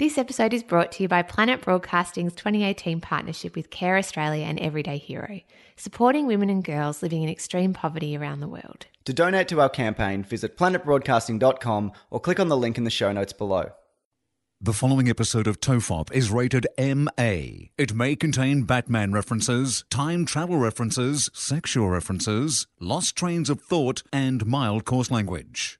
This episode is brought to you by Planet Broadcasting's 2018 partnership with Care Australia and Everyday Hero, supporting women and girls living in extreme poverty around the world. To donate to our campaign, visit planetbroadcasting.com or click on the link in the show notes below. The following episode of Tofop is rated MA. It may contain Batman references, time travel references, sexual references, lost trains of thought, and mild coarse language.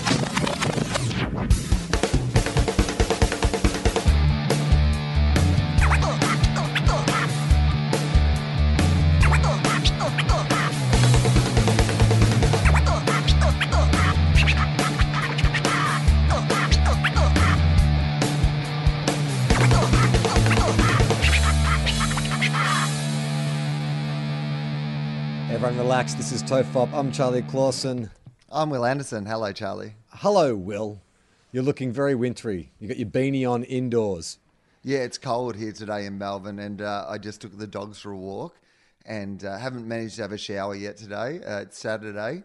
Relax. This is Tofop. I'm Charlie Clausen. I'm Wil Anderson. Hello, Charlie. Hello, Will. You're looking very wintry. You got your beanie on indoors. Yeah, it's cold here today in Melbourne, and uh, I just took the dogs for a walk, and uh, haven't managed to have a shower yet today. Uh, it's Saturday.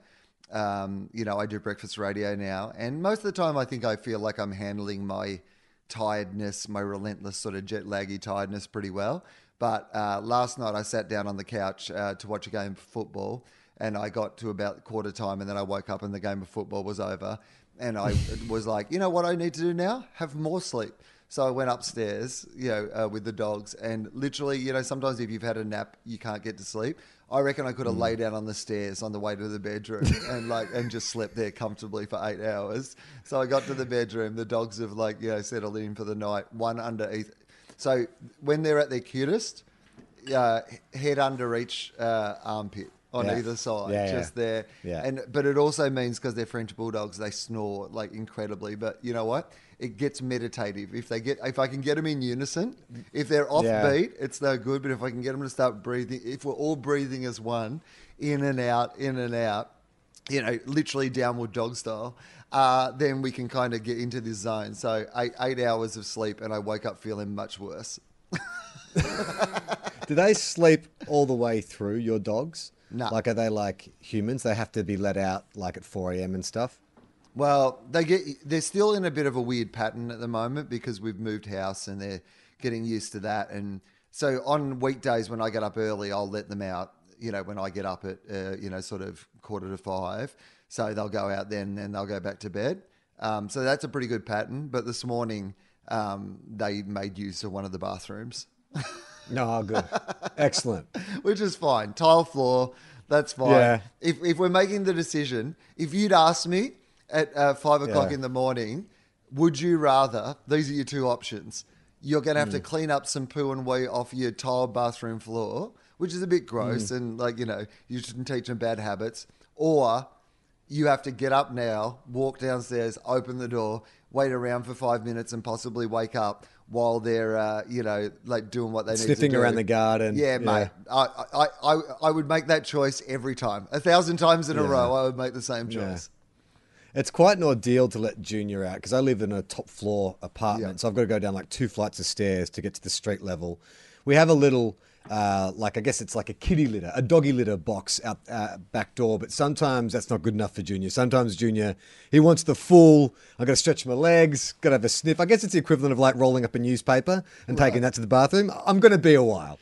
Um, you know, I do breakfast radio now, and most of the time, I think I feel like I'm handling my tiredness, my relentless sort of jet laggy tiredness, pretty well. But uh, last night, I sat down on the couch uh, to watch a game of football, and I got to about quarter time, and then I woke up, and the game of football was over, and I was like, you know what I need to do now? Have more sleep. So I went upstairs, you know, uh, with the dogs, and literally, you know, sometimes if you've had a nap, you can't get to sleep. I reckon I could have laid down on the stairs on the way to the bedroom and like and just slept there comfortably for eight hours. So I got to the bedroom. The dogs have like you know settled in for the night. One under. So when they're at their cutest, uh, head under each uh, armpit on Yeah. either side, Yeah, yeah. just there. Yeah. And but it also means because they're French bulldogs, they snore like incredibly. But you know what? It gets meditative if they get if I can get them in unison. If they're offbeat, it's no good. But if I can get them to start breathing, if we're all breathing as one, in and out, in and out, you know, literally downward dog style, uh, then we can kind of get into this zone. So eight, eight hours of sleep, and I woke up feeling much worse. Do they sleep all the way through your dogs? No. Like, are they like humans? They have to be let out like at 4 a.m. and stuff? Well, they get they're still in a bit of a weird pattern at the moment because we've moved house and they're getting used to that. And so on weekdays when I get up early, I'll let them out. You know, when I get up at uh, you know sort of quarter to five, so they'll go out then and they'll go back to bed. Um, so that's a pretty good pattern. But this morning, um, they made use of one of the bathrooms, No, good. Excellent. which is fine. Tile floor, that's fine. Yeah. If if we're making the decision, if you'd asked me at uh, five o'clock Yeah. in the morning, would you rather? These are your two options. You're going to have to clean up some poo and wee off your tiled bathroom floor, which is a bit gross, Hmm. and like you know, you shouldn't teach them bad habits. Or you have to get up now, walk downstairs, open the door, wait around for five minutes, and possibly wake up while they're, uh, you know, like doing what they need to Sniffing do. around the garden. Yeah, Yeah. mate. I, I, I, I would make that choice every time. A thousand times in a row, I would make the same Yeah. choice. It's quite an ordeal to let Junior out because I live in a top floor apartment, Yeah. so I've got to go down like two flights of stairs to get to the street level. We have a little, uh, like I guess it's like a kitty litter, a doggy litter box out uh, back door, but sometimes that's not good enough for Junior. Sometimes Junior he wants the full. I got to stretch my legs, got to have a sniff. I guess it's the equivalent of like rolling up a newspaper and taking that to the bathroom. I'm going to be a while,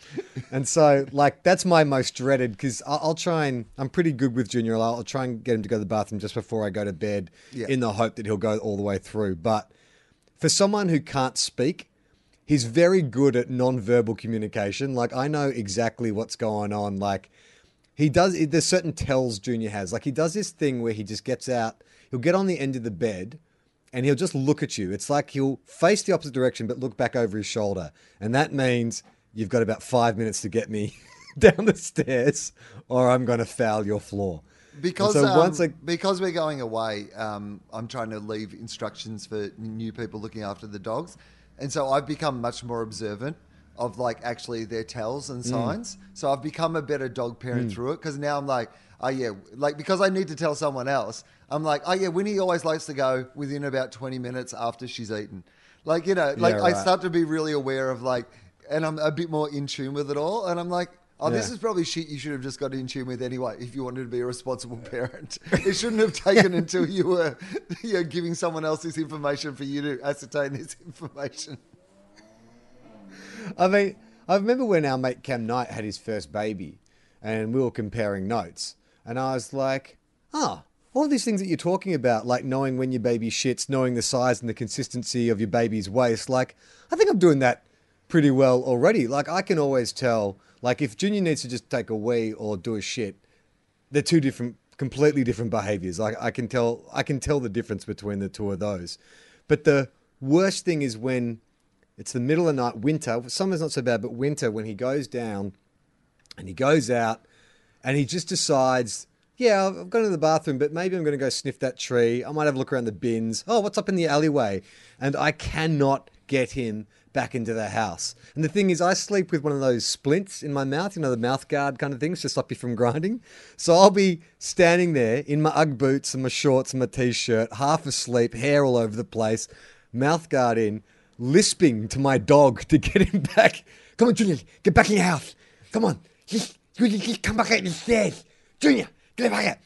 and so like that's my most dreaded because I'll, I'll try and I'm pretty good with Junior. I'll, I'll try and get him to go to the bathroom just before I go to bed, Yeah. in the hope that he'll go all the way through. But for someone who can't speak, he's very good at non-verbal communication. Like I know exactly what's going on. Like he does. There's certain tells Junior has. Like he does this thing where he just gets out. He'll get on the end of the bed. And he'll just look at you. It's like he'll face the opposite direction, but look back over his shoulder. And that means you've got about five minutes to get me down the stairs, or I'm going to foul your floor. Because And so um, once I, because we're going away, um, I'm trying to leave instructions for new people looking after the dogs, and so I've become much more observant of like actually their tells Mm. and signs. So I've become a better dog parent through it because now I'm like, oh yeah, like because I need to tell someone else. I'm like, oh yeah, Winnie always likes to go within about 20 minutes after she's eaten. Like you know, like Yeah, I start to be really aware of like, and I'm a bit more in tune with it all, and I'm like. Oh, this is probably shit you should have just got in tune with anyway if you wanted to be a responsible parent. It shouldn't have taken until you were you know, giving someone else this information for you to ascertain this information. I mean, I remember when our mate Cam Knight had his first baby, and we were comparing notes, and I was like, "Ah, all these things that you're talking about, like knowing when your baby shits, knowing the size and the consistency of your baby's waste, like I think I'm doing that pretty well already. Like I can always tell, like if Junior needs to just take a wee or do a shit, they're two different, completely different behaviors. Like I can tell, I can tell the difference between the two of those. But the worst thing is when it's the middle of the night, winter. Summer's not so bad, but winter when he goes down and he goes out and he just decides, yeah, I've gone to the bathroom, but maybe I'm going to go sniff that tree. I might have a look around the bins. Oh, what's up in the alleyway? And I cannot get him back into the house. And the thing is, I sleep with one of those splints in my mouth, you know, the mouth guard kind of things to stop you from grinding. So I'll be standing there in my Ugg boots and my shorts and my t shirt, half asleep, hair all over the place, mouth guard in, lisping to my dog to get him back. Come on, Junior, get back in your house. Come on. Julian, come back out the stairs. Junior, get back out.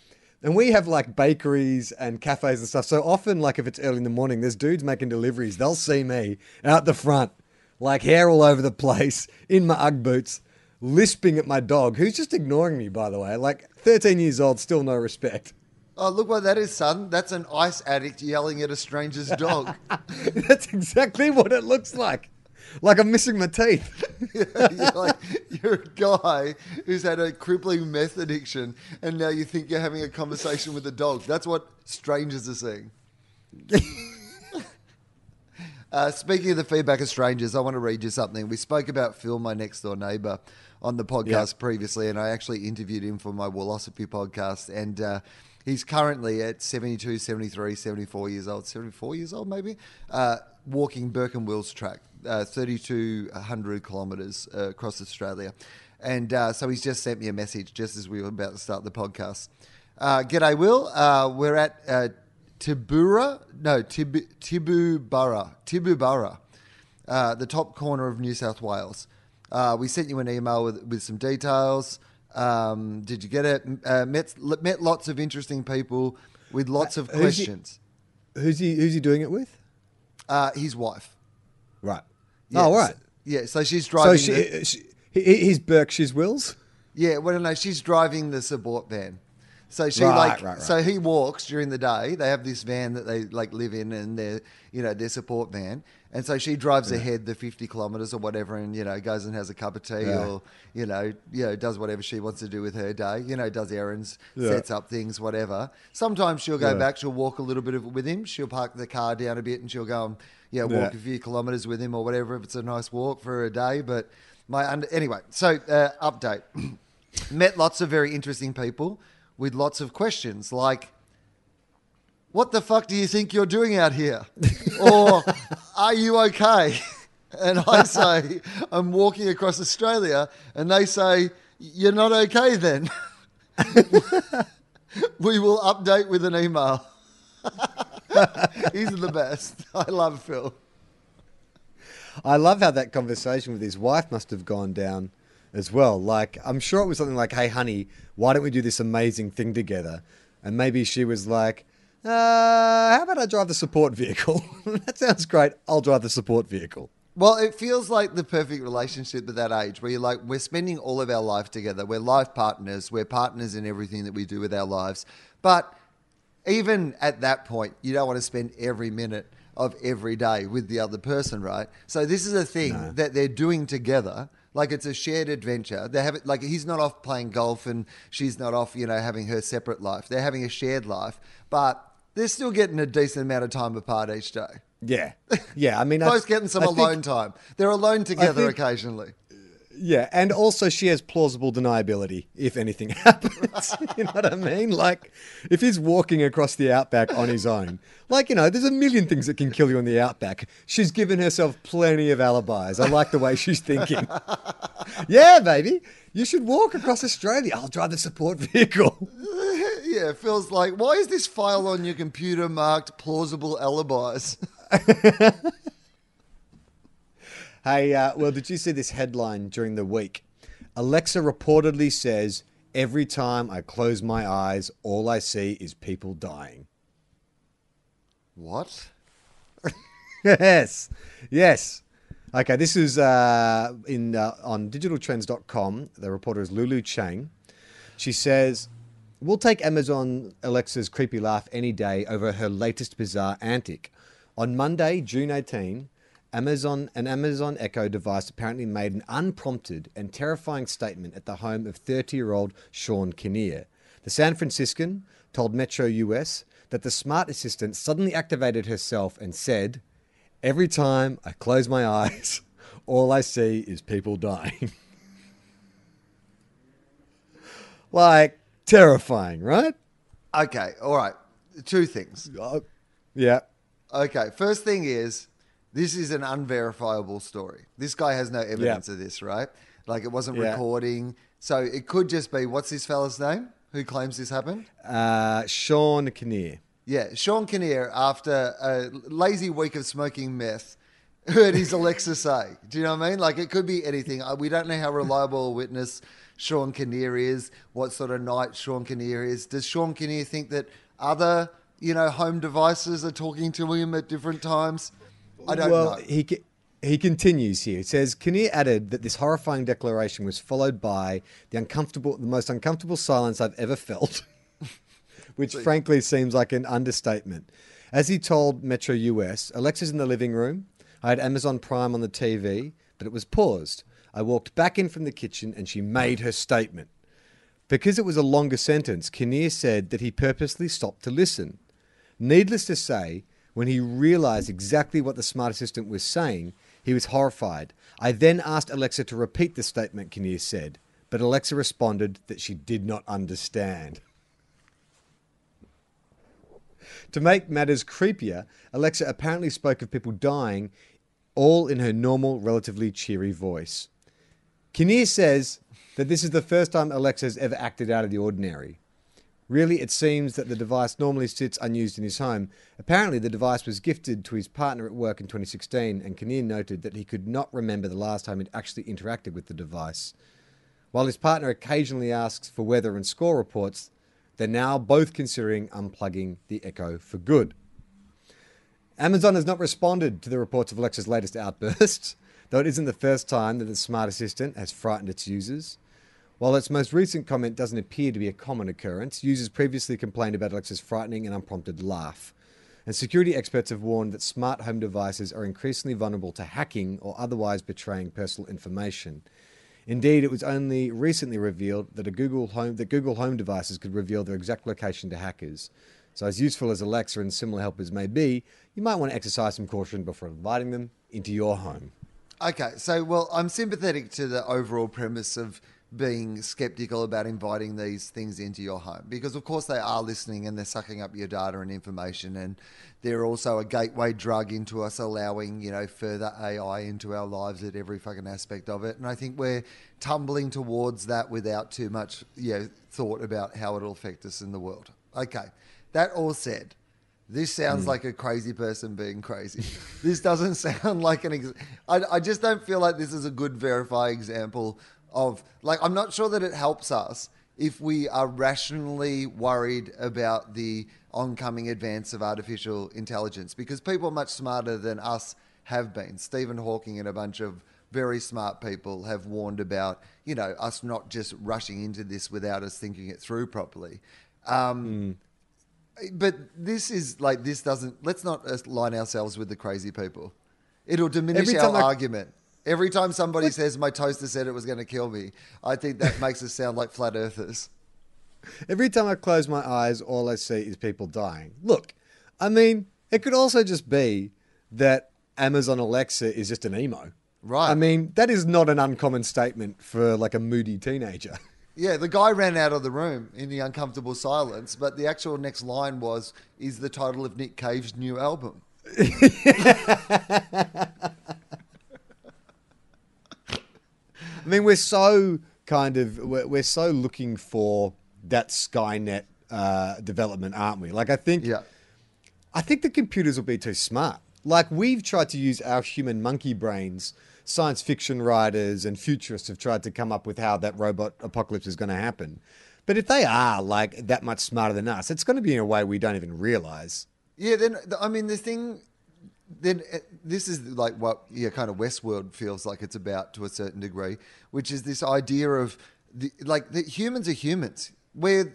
And we have like bakeries and cafes and stuff. So often, like if it's early in the morning, there's dudes making deliveries. They'll see me out the front, like hair all over the place, in my Ugg boots, lisping at my dog, who's just ignoring me, by the way. Like 13 years old, still no respect. Oh, look what that is, son. That's an ice addict yelling at a stranger's dog. That's exactly what it looks like. Like I'm missing my teeth. you're like you're a guy who's had a crippling meth addiction, and now you think you're having a conversation with a dog. That's what strangers are saying. uh, speaking of the feedback of strangers, I want to read you something. We spoke about Phil, my next door neighbour, on the podcast Yeah. previously, and I actually interviewed him for my Philosophy podcast, and. Uh, He's currently at 72, 73, 74 years old, 74 years old maybe, uh, walking Burke and Wills track, uh, 3,200 kilometres uh, across Australia. And uh, so he's just sent me a message just as we were about to start the podcast. Uh, G'day, Will. Uh, we're at uh, Tibura, no, Tib- Tibooburra, Tibooburra, uh, the top corner of New South Wales. Uh, we sent you an email with, with some details. Um, did you get it? Uh, met, met lots of interesting people with lots of Who's he- questions. Who's he? Who's he doing it with? Uh, his wife. Right. Oh, yeah, oh, right. so- yeah, so she's So driving. she, the- she, he- he's Burke, she's Wills. Yeah, well, no, she's driving the support van. So she Right, like, right, right. so he walks during the day. They have this van that they like live in, and their, you know, their support van. And so she drives ahead the fifty kilometers or whatever, and you know, goes and has a cup of tea, Yeah. or you know, you know, does whatever she wants to do with her day. You know, does errands, Yeah. sets up things, whatever. Sometimes she'll go Yeah. back. She'll walk a little bit of it with him. She'll park the car down a bit, and she'll go and yeah, walk Yeah. a few kilometers with him or whatever if it's a nice walk for a day. But my under, anyway, so uh, update. Met lots of very interesting people with lots of questions like, what the fuck do you think you're doing out here? or are you okay? And I say, I'm walking across Australia, and they say, you're not okay then. we will update with an email. He's the best. I love Phil. I love how that conversation with his wife must have gone down as well. Like, I'm sure it was something like, "Hey, honey, why don't we do this amazing thing together?" And maybe she was like, uh, "How about I drive the support vehicle? that sounds great. I'll drive the support vehicle." Well, it feels like the perfect relationship at that age where you're like, we're spending all of our life together. We're life partners. We're partners in everything that we do with our lives. But even at that point, you don't want to spend every minute of every day with the other person, right? So this is a thing that they're doing together. Like it's a shared adventure. They have it like he's not off playing golf and she's not off, you know, having her separate life. They're having a shared life, but they're still getting a decent amount of time apart each day. Yeah, yeah. I mean, I- Both getting some I think- alone time. They're alone together think- occasionally. Yeah, and also she has plausible deniability if anything happens. you know what I mean? Like, if he's walking across the outback on his own, like, you know, there's a million things that can kill you on the outback. She's given herself plenty of alibis. I like the way she's thinking. yeah, baby, you should walk across Australia. I'll drive the support vehicle. Yeah, it feels like, why is this file on your computer marked plausible alibis? Hey, uh, well, did you see this headline during the week? Alexa reportedly says, Every time I close my eyes, all I see is people dying. What? yes, yes. Okay, this is uh, in uh, on digitaltrends.com. The reporter is Lulu Chang. She says, "We'll take Amazon Alexa's creepy laugh any day over her latest bizarre antic." On Monday, June 18, Amazon an Amazon Echo device apparently made an unprompted and terrifying statement at the home of 30-year-old Sean Kinnear. The San Franciscan told Metro US that the smart assistant suddenly activated herself and said, Every time I close my eyes, all I see is people dying. like, terrifying, right? Okay, all right. Two things. Uh, yeah. Okay, first thing is this is an unverifiable story. This guy has no evidence Yeah. of this, right? Like it wasn't Yeah. recording. So it could just be what's this fella's name? Who claims this happened? Uh, Sean Kinnear. Yeah, Sean Kinnear, after a lazy week of smoking meth, heard his Alexa say. Do you know what I mean? Like it could be anything. Uh, We don't know how reliable a witness Sean Kinnear is, what sort of night Sean Kinnear is. Does Sean Kinnear think that other, you know, home devices are talking to him at different times? I don't well, know. he he continues here. It says Kinnear added that this horrifying declaration was followed by the uncomfortable, the most uncomfortable silence I've ever felt, which frankly seems like an understatement. As he told Metro US, Alexa's in the living room. I had Amazon Prime on the TV, but it was paused. I walked back in from the kitchen and she made her statement. Because it was a longer sentence, Kinnear said that he purposely stopped to listen. Needless to say, when he realized exactly what the smart assistant was saying, he was horrified. I then asked Alexa to repeat the statement Kinnear said, but Alexa responded that she did not understand. To make matters creepier, Alexa apparently spoke of people dying, all in her normal, relatively cheery voice. Kinnear says that this is the first time Alexa has ever acted out of the ordinary. Really, it seems that the device normally sits unused in his home. Apparently, the device was gifted to his partner at work in 2016, and Kinnear noted that he could not remember the last time he'd actually interacted with the device. While his partner occasionally asks for weather and score reports, they're now both considering unplugging the Echo for good. Amazon has not responded to the reports of Alexa's latest outbursts, though it isn't the first time that the smart assistant has frightened its users. While its most recent comment doesn't appear to be a common occurrence, users previously complained about Alexa's frightening and unprompted laugh. And security experts have warned that smart home devices are increasingly vulnerable to hacking or otherwise betraying personal information. Indeed, it was only recently revealed that a Google Home that Google Home devices could reveal their exact location to hackers. So, as useful as Alexa and similar helpers may be, you might want to exercise some caution before inviting them into your home. Okay, so well, I'm sympathetic to the overall premise of being skeptical about inviting these things into your home because, of course, they are listening and they're sucking up your data and information, and they're also a gateway drug into us allowing you know further AI into our lives at every fucking aspect of it. And I think we're tumbling towards that without too much you know, thought about how it'll affect us in the world. Okay, that all said. This sounds mm. like a crazy person being crazy. this doesn't sound like an. Ex- I, I just don't feel like this is a good verify example of like. I'm not sure that it helps us if we are rationally worried about the oncoming advance of artificial intelligence because people much smarter than us have been. Stephen Hawking and a bunch of very smart people have warned about you know us not just rushing into this without us thinking it through properly. Um, but this is like this doesn't. Let's not line ourselves with the crazy people. It'll diminish our I- argument. Every time somebody says my toaster said it was going to kill me, I think that makes us sound like flat earthers. Every time I close my eyes, all I see is people dying. Look, I mean, it could also just be that Amazon Alexa is just an emo. Right. I mean, that is not an uncommon statement for like a moody teenager. Yeah, the guy ran out of the room in the uncomfortable silence, but the actual next line was, "Is the title of Nick Cave's new album." I mean, we're so kind of we're, we're so looking for that Skynet uh, development, aren't we? Like, I think Yeah. I think the computers will be too smart Like we've tried to use our human monkey brains. Science fiction writers and futurists have tried to come up with how that robot apocalypse is going to happen. But if they are like that much smarter than us, it's going to be in a way we don't even realize. Yeah, then I mean the thing. Then uh, this is like what yeah, kind of Westworld feels like it's about to a certain degree, which is this idea of the, like the humans are humans. Where,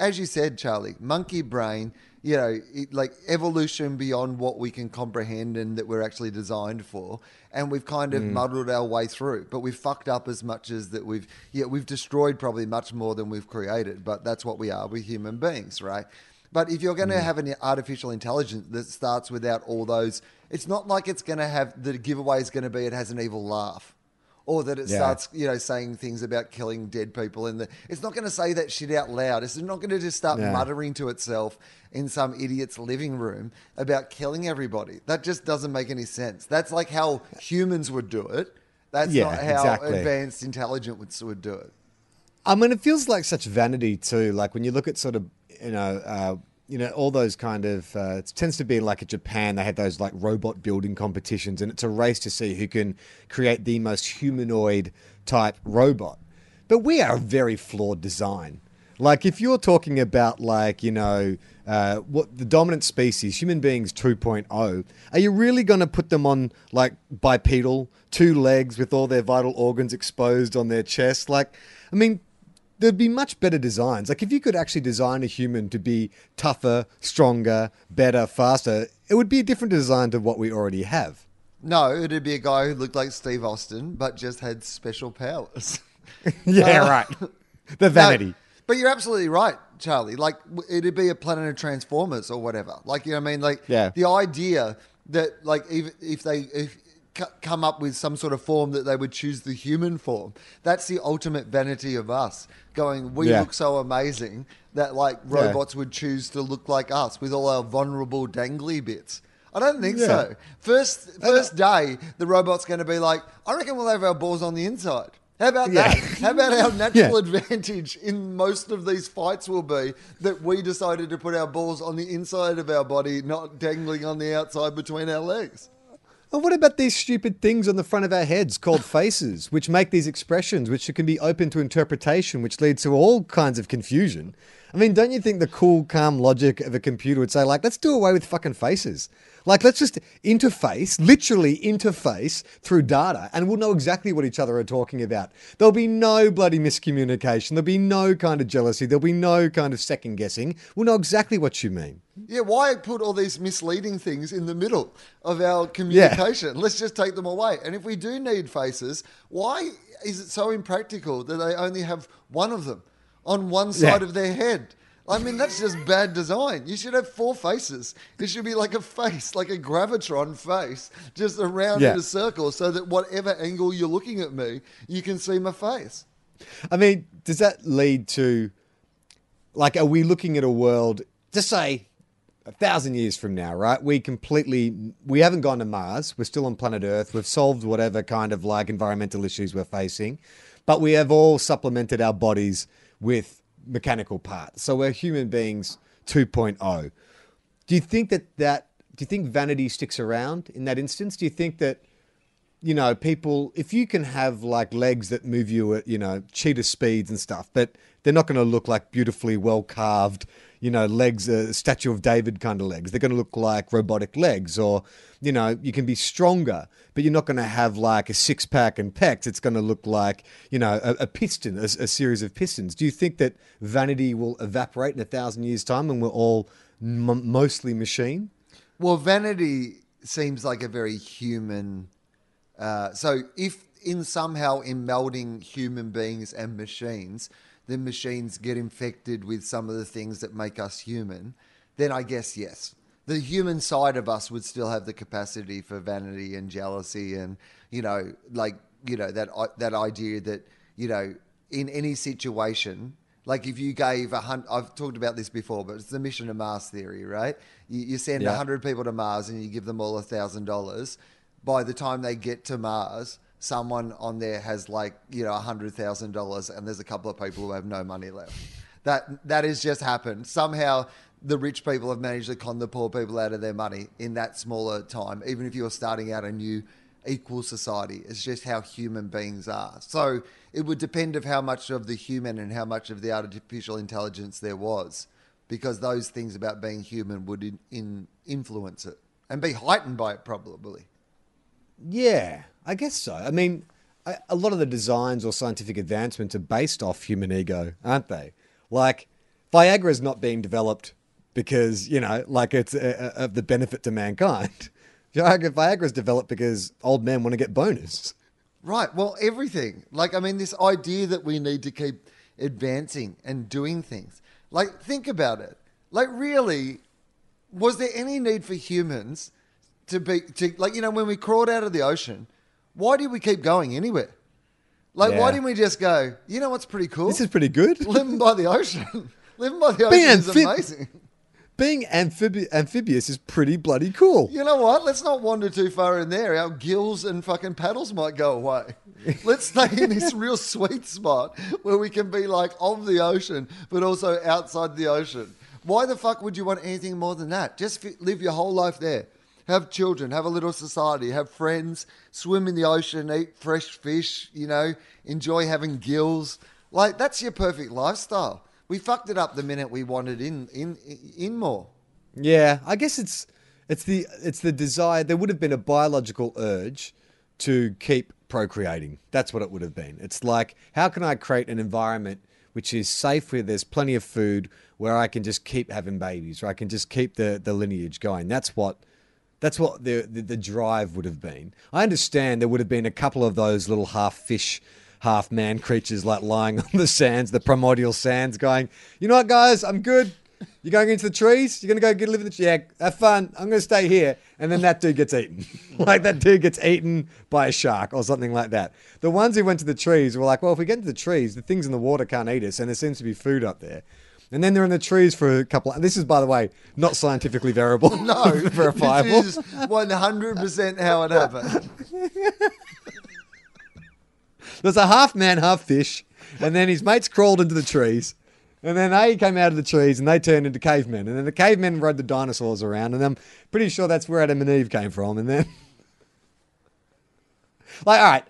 as you said, Charlie, monkey brain, you know, it, like evolution beyond what we can comprehend and that we're actually designed for, and we've kind of muddled our way through. But we've fucked up as much as that we've, yeah, we've destroyed probably much more than we've created. But that's what we are. We're human beings, right? But if you're going to mm. have an artificial intelligence that starts without all those, it's not like it's going to have the giveaway is going to be it has an evil laugh. Or that it Yeah. starts, you know, saying things about killing dead people the. It's not going to say that shit out loud. It's not going to just start Yeah. muttering to itself in some idiot's living room about killing everybody. That just doesn't make any sense. That's like how humans would do it. That's Yeah, not how exactly. advanced intelligent would, would do it. I mean, it feels like such vanity too. Like when you look at sort of, you know, uh, you know, all those kind of. Uh, it tends to be like in Japan. They had those like robot building competitions, and it's a race to see who can create the most humanoid type robot. But we are a very flawed design. Like if you're talking about like you know uh, what the dominant species, human beings 2.0, are you really going to put them on like bipedal, two legs with all their vital organs exposed on their chest? Like, I mean, there'd be much better designs. Like if you could actually design a human to be tougher, stronger, better, faster, it would be a different design to what we already have. No, it'd be a guy who looked like Steve Austin, but just had special powers. Yeah, Uh, right. The vanity. No, but you're absolutely right, Charlie. Like it'd be a planet of Transformers or whatever. Like you know what I mean? Like Yeah. the idea that like if if they if c- come up with some sort of form that they would choose the human form. That's the ultimate vanity of us. Going, we Yeah. look so amazing that like Yeah. robots would choose to look like us with all our vulnerable dangly bits. I don't think Yeah. so. First first day, the robot's going to be like, I reckon we'll have our balls on the inside. How about Yeah. that? How about our natural Yeah. advantage in most of these fights will be that we decided to put our balls on the inside of our body, not dangling on the outside between our legs. And what about these stupid things on the front of our heads called faces, which make these expressions, which can be open to interpretation, which leads to all kinds of confusion? I mean, don't you think the cool, calm logic of a computer would say, like, let's do away with fucking faces? Like, let's just interface, literally interface through data, and we'll know exactly what each other are talking about. There'll be no bloody miscommunication. There'll be no kind of jealousy. There'll be no kind of second guessing. We'll know exactly what you mean. Yeah, why put all these misleading things in the middle of our communication? Let's just take them away. And if we do need faces, why is it so impractical that they only have one of them on one side Yeah. of their head? I mean, that's just bad design. You should have four faces. It should be like a face, like a gravitron face, just around Yeah. in a circle so that whatever angle you're looking at me, you can see my face. I mean, does that lead to, like, are we looking at a world, just say, a thousand years from now, right? We completely, we haven't gone to Mars. We're still on planet Earth. We've solved whatever kind of like environmental issues we're facing, but we have all supplemented our bodies with mechanical parts. So we're human beings 2.0. Do you think that that, do you think vanity sticks around in that instance? Do you think that, you know, people, if you can have like legs that move you at, you know, cheetah speeds and stuff, but they're not going to look like beautifully well carved, you know, legs, uh, Statue of David kind of legs. They're going to look like robotic legs, or, you know, you can be stronger, but you're not going to have like a six pack and pecs. It's going to look like, you know, a, a piston, a, a series of pistons. Do you think that vanity will evaporate in a thousand years' time and we're all m- mostly machine? Well, vanity seems like a very human. Uh, so, if in somehow in melding human beings and machines, the machines get infected with some of the things that make us human, then I guess yes, the human side of us would still have the capacity for vanity and jealousy, and you know, like you know that that idea that you know in any situation like if you gave a hundred, I've talked about this before, but it's the mission to Mars theory, right? You, you send a Yeah. hundred people to Mars and you give them all a thousand dollars. By the time they get to Mars, someone on there has like you know a hundred thousand dollars, and there's a couple of people who have no money left. That that has just happened. Somehow the rich people have managed to con the poor people out of their money in that smaller time, even if you're starting out a new equal society. It's just how human beings are. So it would depend of how much of the human and how much of the artificial intelligence there was, because those things about being human would in, in influence it and be heightened by it probably. Yeah, I guess so. I mean, a, lot of the designs or scientific advancements are based off human ego, aren't they? Like, Viagra is not being developed because, you know, like it's uh, uh, of the benefit to mankind. Viagra is developed because old men want to get bonus. Right. Well, everything. Like, I mean, this idea that we need to keep advancing and doing things. Like, think about it. Like, really, was there any need for humans to be, to, like, you know, when we crawled out of the ocean, why did we keep going anywhere? Like, why Yeah. didn't we just go, you know what's pretty cool? This is pretty good. Living by the ocean. Living by the ocean Being is amazing. Being amphibi- amphibious is pretty bloody cool. You know what? Let's not wander too far in there. Our gills and fucking paddles might go away. Let's stay in this real sweet spot where we can be like of the ocean, but also outside the ocean. Why the fuck would you want anything more than that? Just fi- live your whole life there. Have children, have a little society, have friends, swim in the ocean, eat fresh fish, you know, enjoy having gills. Like, that's your perfect lifestyle. We fucked it up the minute we wanted in, in, in more. Yeah, I guess it's it's the it's the desire. There would have been a biological urge to keep procreating. That's what it would have been. It's like, how can I create an environment which is safe, where there's plenty of food, where I can just keep having babies, or I can just keep the the lineage going. That's what. That's what the, the the drive would have been. I understand there would have been a couple of those little half fish, half man creatures like lying on the sands, the primordial sands, going, you know what, guys, I'm good. You're going into the trees. You're gonna go get live in the yeah. Have fun. I'm gonna stay here, and then that dude gets eaten. like that dude gets eaten by a shark or something like that. The ones who went to the trees were like, well, if we get into the trees, the things in the water can't eat us, and there seems to be food up there. And then they're in the trees for a couple. Of, This is, by the way, not scientifically verifiable. No, verifiable. This is 100% how it happened. There's a half man, half fish, and then his mates crawled into the trees. And then they came out of the trees and they turned into cavemen. And then the cavemen rode the dinosaurs around. And I'm pretty sure that's where Adam and Eve came from. And then, like, all right,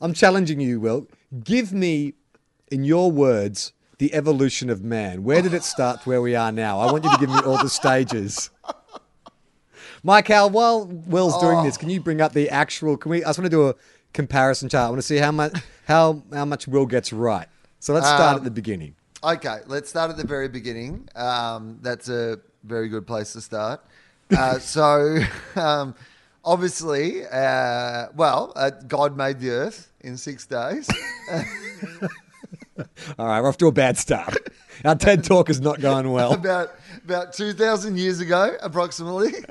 I'm challenging you, Will. Give me, in your words, the evolution of man. Where did it start to where we are now? I want you to give me all the stages. Michael, while Will's doing this, can you bring up the actual? Can we? I just want to do a comparison chart. I want to see how much how how much Will gets right. So let's start Um, at the beginning. Okay, let's start at the very beginning. Um, that's a very good place to start. Uh, so, um, obviously, uh, well, uh, God made the earth in six days. All right, we're off to a bad start. Our TED talk is not going well. about about two thousand years ago, approximately.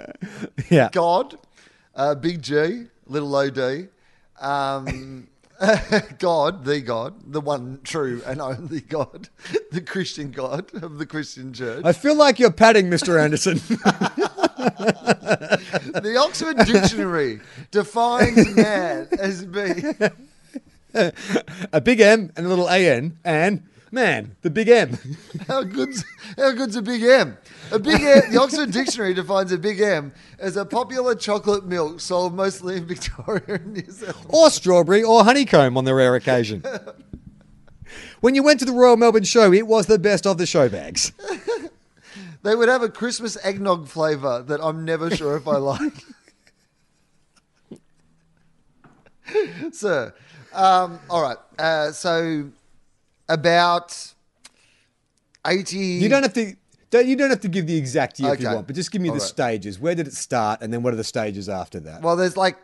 Yeah. God, uh, Big G, little O D, um, God, the God, the one true and only God, the Christian God of the Christian Church. I feel like you're patting Mr. Anderson. The Oxford Dictionary defines man as being a big M and a little AN, and man, the big M. how good's how good's a big M? A big M. The Oxford Dictionary defines a big M as a popular chocolate milk sold mostly in Victoria and New Zealand. or strawberry or honeycomb on the rare occasion. When you went to the Royal Melbourne Show, it was the best of the show bags. They would have a Christmas eggnog flavour that I'm never sure if I like. Sir, um, all right. Uh, so about eighty. You don't have to. Don't, you don't have to give the exact year if you want, but just give me All the right. stages. Where did it start, and then what are the stages after that? Well, there's like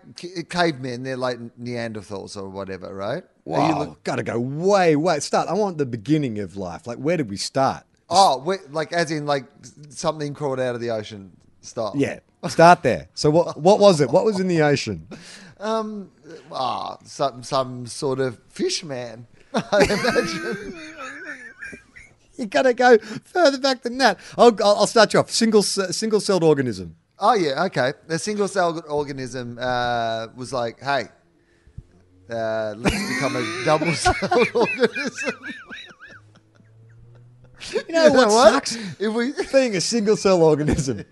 cavemen. They're like Neanderthals or whatever, right? Wow, look- gotta go way, way. Start. I want the beginning of life. Like, where did we start? oh, like as in like something crawled out of the ocean style. Yeah, start there. So what? What was it? What was in the ocean? Ah, some some sort of fish man. I imagine. You gotta go further back than that. I'll, I'll start you off. Single single celled organism. Oh yeah, okay. The single celled organism uh, was like, hey, uh, let's become a double celled organism. You know what, sucks? If we, Being a single cell organism.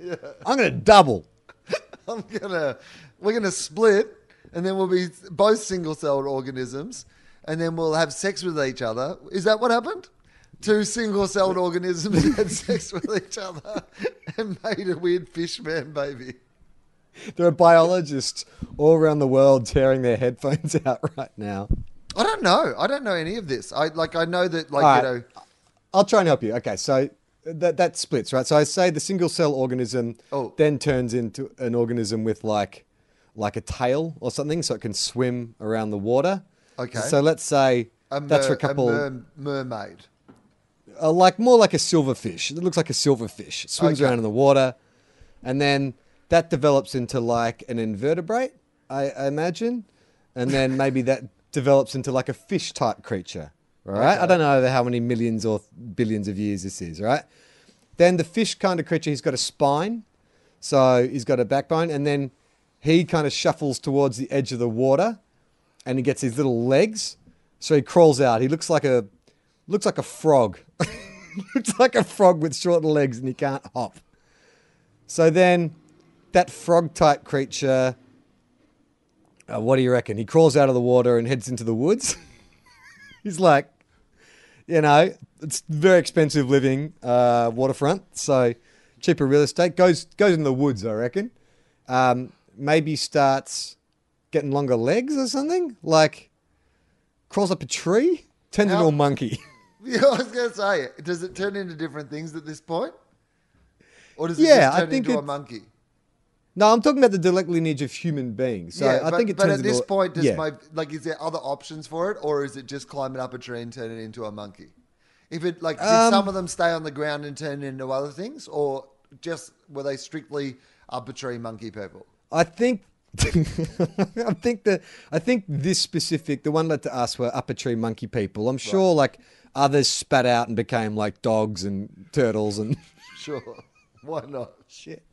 I'm going to double. I'm gonna, we're gonna split, and then we'll be both single-celled organisms, and then we'll have sex with each other. Is that what happened? Two single-celled organisms had sex with each other and made a weird fish man baby. There are biologists all around the world tearing their headphones out right now. I don't know. I don't know any of this. I like. I know that, like, All you know. I'll try and help you. Okay, so that that splits, right? So I say the single cell organism Oh. then turns into an organism with like like a tail or something, so it can swim around the water. Okay. So let's say A that's for a couple, mer- mermaid. uh, like more like a silverfish. It looks like a silverfish. It swims Okay. around in the water, and then that develops into like an invertebrate, I, I imagine, and then maybe that develops into like a fish type creature. Right. I don't know how many millions or billions of years this is. Right. Then the fish kind of creature, he's got a spine, so he's got a backbone, and then he kind of shuffles towards the edge of the water, and he gets his little legs. So he crawls out. He looks like a looks like a frog. looks like a frog with short legs, and he can't hop. So then, that frog type creature. Uh, what do you reckon? He crawls out of the water and heads into the woods. He's like, you know, it's very expensive living uh, waterfront, so cheaper real estate. Goes goes in the woods, I reckon. Um, maybe starts getting longer legs or something. Like crawls up a tree, turns into a monkey. Yeah, I was gonna say, does it turn into different things at this point, or does it Yeah, just I turn think into a monkey? no, I'm talking about the direct lineage of human beings. So yeah, I but, think it but turns at this a- point, does yeah. my like, is there other options for it, or is it just climbing up a tree and turning into a monkey? If it like, did Um, some of them stay on the ground and turn into other things, or just were they strictly up a tree monkey people? I think I think the I think this specific the one led to us were upper tree monkey people. I'm sure like others spat out and became like dogs and turtles and Sure, why not? shit.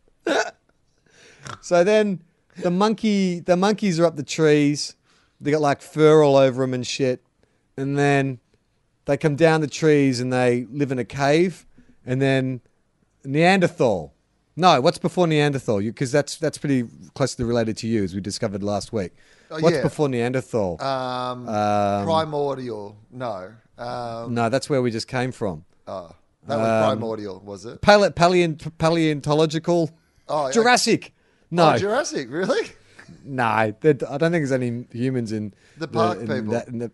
so then the monkey the monkeys are up the trees. They got like fur all over them and shit. And then they come down the trees and they live in a cave. And then Neanderthal. No, what's before Neanderthal? Because that's that's pretty closely related to you, as we discovered last week. Oh, what's yeah. before Neanderthal? Um, Um, primordial, no. Um, no, that's where we just came from. oh, that was um, primordial, was it? Pale- paleont- paleontological. Oh, Jurassic. No, Oh, Jurassic, really? no. I don't think there's any humans in The park in people. that- in the-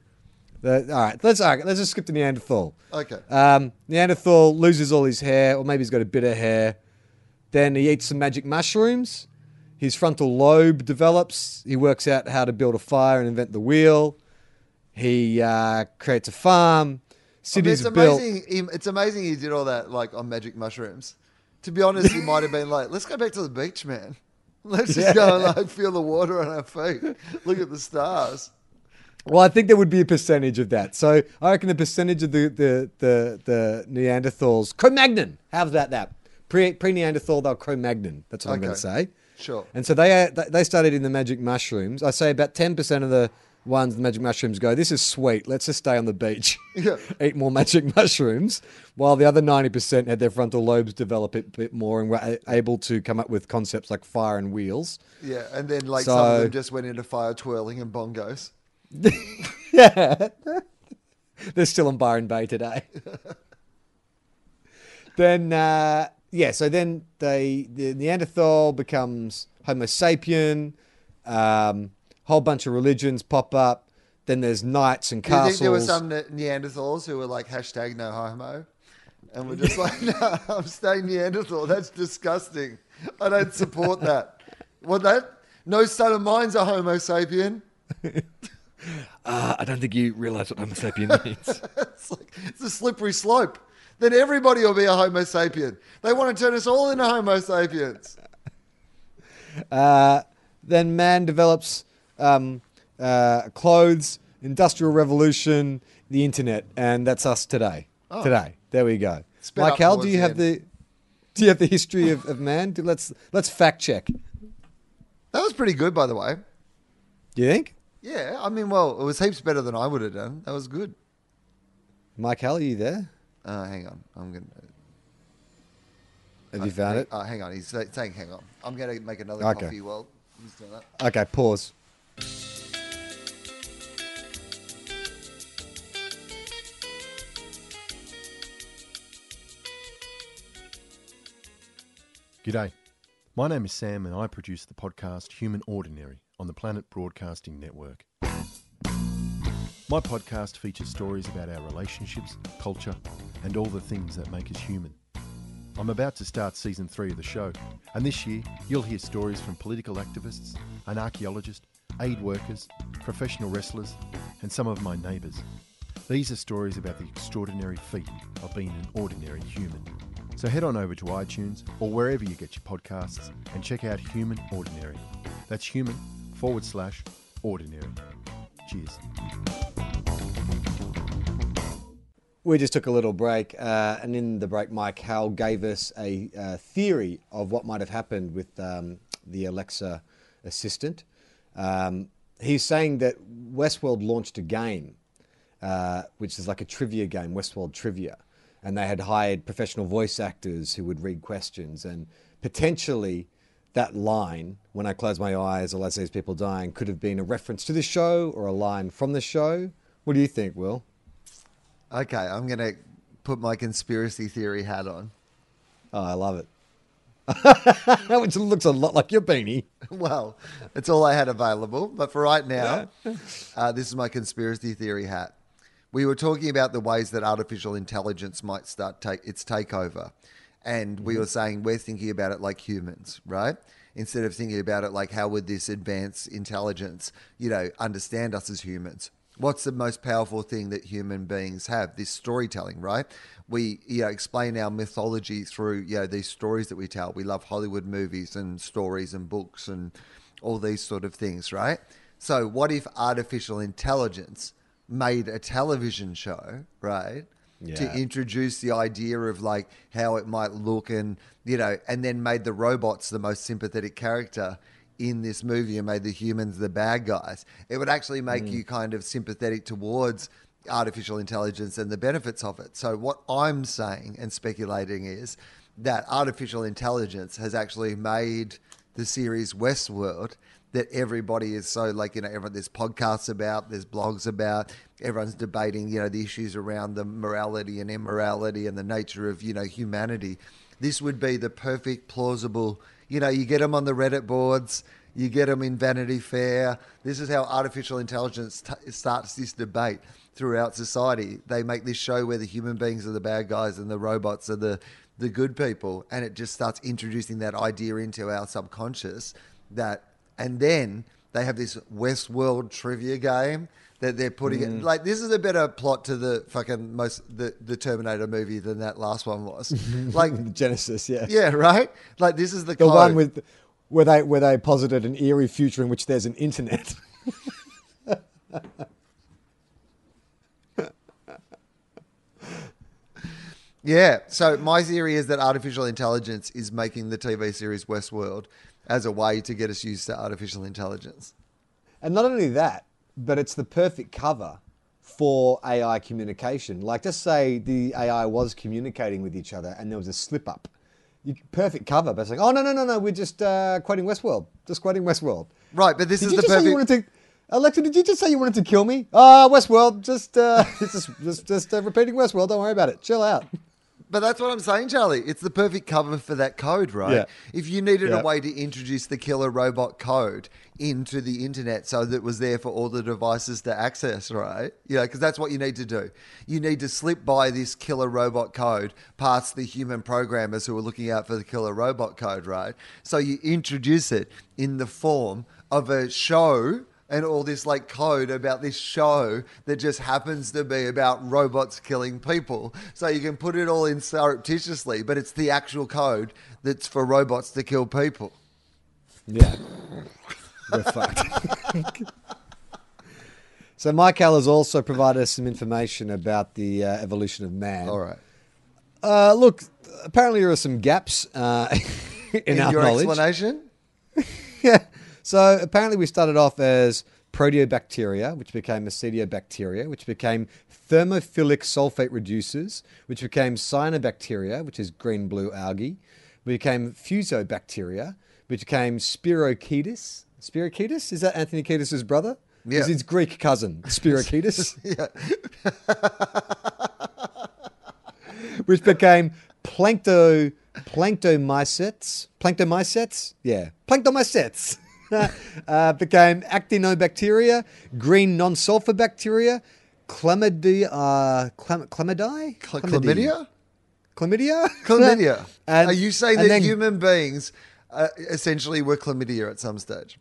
the- all right, let's all right, let's just skip to Neanderthal. Okay. Um, Neanderthal loses all his hair, or maybe he's got a bit of hair. Then he eats some magic mushrooms. His frontal lobe develops. He works out how to build a fire and invent the wheel. He uh, creates a farm. I mean, Cities it's are built. amazing. He, it's amazing he did all that like on magic mushrooms. To be honest, he might have been like, "Let's go back to the beach, man. Let's just go and like feel the water on our feet. Look at the stars." Well, I think there would be a percentage of that. So I reckon the percentage of the the the, the Neanderthals Cro-Magnon. How's that? That pre Neanderthal, they're Cro-Magnon. That's what I'm going to say. Sure. And so they uh, they started in the magic mushrooms. I say about ten percent of the ones the magic mushrooms go. This is sweet. Let's just stay on the beach. Yeah. Eat more magic mushrooms, while the other ninety percent had their frontal lobes develop a bit more and were able to come up with concepts like fire and wheels. Yeah, and then like some of them just went into fire twirling and bongos. Yeah. They're still in Byron Bay today. then, uh, yeah, so then they, the Neanderthal becomes Homo sapien. Um, whole bunch of religions pop up. Then there's knights and Do you castles. think there were some Ne- Neanderthals who were like hashtag no homo? And we're just like, no, I'm staying Neanderthal. That's disgusting. I don't support that. What that? No son of mine's a Homo sapien. Ah, I don't think you realise what Homo sapien means. It's like it's a slippery slope. Then everybody will be a Homo sapien. They want to turn us all into Homo sapiens. Uh, then man develops um, uh, clothes, industrial revolution, the internet, and that's us today. Today, there we go. Oh. Sped Michael, do you have end. the do you have the history of, of man? Do- Let's let's fact check. That was pretty good, by the way. Do you think, Yeah, I mean, well, it was heaps better than I would have done. That was good. Michael? Are you there? Uh, hang on, I'm gonna. Have you found it? Oh, hang on. He's saying, "Hang on." I'm gonna make another Okay. coffee while he's doing that. Okay, pause. G'day. My name is Sam and I produce the podcast Human Ordinary on the Planet Broadcasting Network. My podcast features stories about our relationships, culture, and all the things that make us human. I'm about to start season three of the show, and this year you'll hear stories from political activists, an archaeologist, aid workers, professional wrestlers, and some of my neighbours. These are stories about the extraordinary feat of being an ordinary human. So head on over to iTunes or wherever you get your podcasts and check out Human Ordinary. That's human forward slash ordinary. Cheers. We just took a little break, uh, and in the break, Mike Howell gave us a uh, theory of what might have happened with um, the Alexa assistant. Um, he's saying that Westworld launched a game, uh, which is like a trivia game, Westworld Trivia, and they had hired professional voice actors who would read questions, and potentially that line, "When I close my eyes, all I see is people dying," could have been a reference to the show or a line from the show. What do you think, Will? Okay, I'm gonna put my conspiracy theory hat on. Oh, I love it. Which looks a lot like your beanie. Well, it's all I had available. But for right now, uh, this is my conspiracy theory hat. We were talking about the ways that artificial intelligence might start take its takeover, and we were saying we're thinking about it like humans, right? Instead of thinking about it like how would this advanced intelligence, you know, understand us as humans? What's the most powerful thing that human beings have? This storytelling, right? We, you know, explain our mythology through, you know, these stories that we tell. We love Hollywood movies and stories and books and all these sort of things, right? So, what if artificial intelligence made a television show, right? To introduce the idea of like how it might look and, you know, and then made the robots the most sympathetic character in this movie and made the humans the bad guys. It would actually make mm. you kind of sympathetic towards artificial intelligence and the benefits of it. So, what I'm saying and speculating is that artificial intelligence has actually made the series Westworld that everybody is so like you know everyone there's podcasts about there's blogs about everyone's debating you know the issues around the morality and immorality and the nature of you know humanity this would be the perfect plausible you know you get them on the reddit boards you get them in vanity fair. This is how artificial intelligence t- starts this debate throughout society. They make this show where the human beings are the bad guys and the robots are the the good people and it just starts introducing that idea into our subconscious that and then they have this Westworld trivia game that they're putting Mm. it like this is a better plot to the fucking most the, the Terminator movie than that last one was. like Genesis, yeah. yeah, right? Like this is the, The code. one with where they where they posited an eerie future in which there's an internet. Yeah. So my theory is that artificial intelligence is making the TV series Westworld as a way to get us used to artificial intelligence. and not only that, but it's the perfect cover for AI communication. Like just say the AI was communicating with each other and there was a slip up. You, perfect cover, but it's like, oh no no no no, we're just uh, quoting Westworld, just quoting Westworld. Right, but this Did is you the just say perfect you wanted to? Alexa, did you just say you wanted to kill me? Ah, Westworld, just uh, just just, just uh, repeating Westworld. Don't worry about it. Chill out. But that's what I'm saying, Charlie. It's the perfect cover for that code, right? Yeah. If you needed Yeah. a way to introduce the killer robot code into the internet so that it was there for all the devices to access, right? You know, because that's what you need to do. You need to slip by this killer robot code past the human programmers who are looking out for the killer robot code, right? So you introduce it in the form of a show and all this like code about this show that just happens to be about robots killing people. So you can put it all in surreptitiously, but it's the actual code that's for robots to kill people. Yeah. We're fucked. so Michael has also provided us some information about the uh, evolution of man. All right. Uh, look, apparently there are some gaps uh, in, In, our your knowledge. explanation? yeah. So apparently we started off as proteobacteria, which became acetobacteria, which became thermophilic sulfate reducers, which became cyanobacteria, which is green blue algae, we became fusobacteria, which became spirochetus. Spirochetus? Is that Anthony Kiedis' brother? Yeah. Is his Greek cousin, Spirochetus? Yeah. Which became plankto planctomycetes. Planctomycetes? Yeah. Planctomycetes. uh, became actinobacteria, green non-sulfur bacteria, chlamydia, uh, chlam- chlamydia? Chlamydia? Chlamydia? Chlamydia. And- Are you saying that then- human beings uh, essentially were chlamydia at some stage?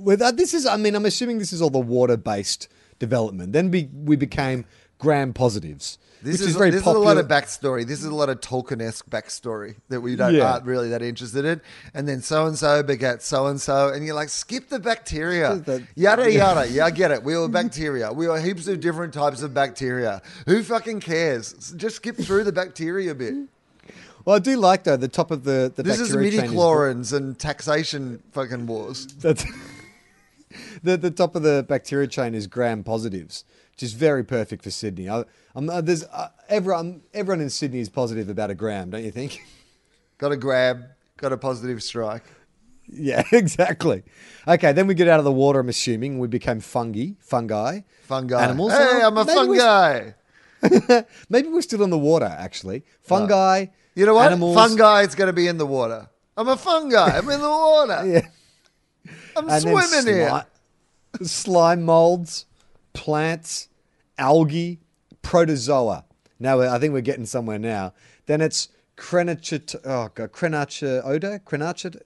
With uh, this is, I mean, I'm assuming this is all the water-based development. Then we we became gram positives, This is, is, very this popular. is a lot of backstory. This is a lot of Tolkien-esque backstory that we don't Yeah. aren't really that interested in. And then so and so begat so and so, and you're like, skip the bacteria, The- yada yada. Yeah, I get it. We were bacteria. We were heaps of different types of bacteria. Who fucking cares? Just skip through the bacteria bit. Well, I do like though the top of the the This is midi chlorians and taxation fucking wars. That's the the top of the bacteria chain is gram positives, which is very perfect for Sydney. I, I'm, uh, there's uh, everyone everyone in Sydney is positive about a gram, don't you think? Got a grab. Got a positive strike. yeah, exactly. Okay, then we get out of the water. I'm assuming we became fungi, fungi, Fungi. animals. Hey, Uh, I'm a maybe we're- fungi. Maybe we're still in the water. Actually, fungi. You know what? Animals. Fungi is going to be in the water. I'm a fungi. I'm in the water. Yeah. I'm And then swimming here. slime molds, plants, algae, protozoa. Now I think we're getting somewhere now. Then it's Crenachot, oh god, Crenachota, Crenachot,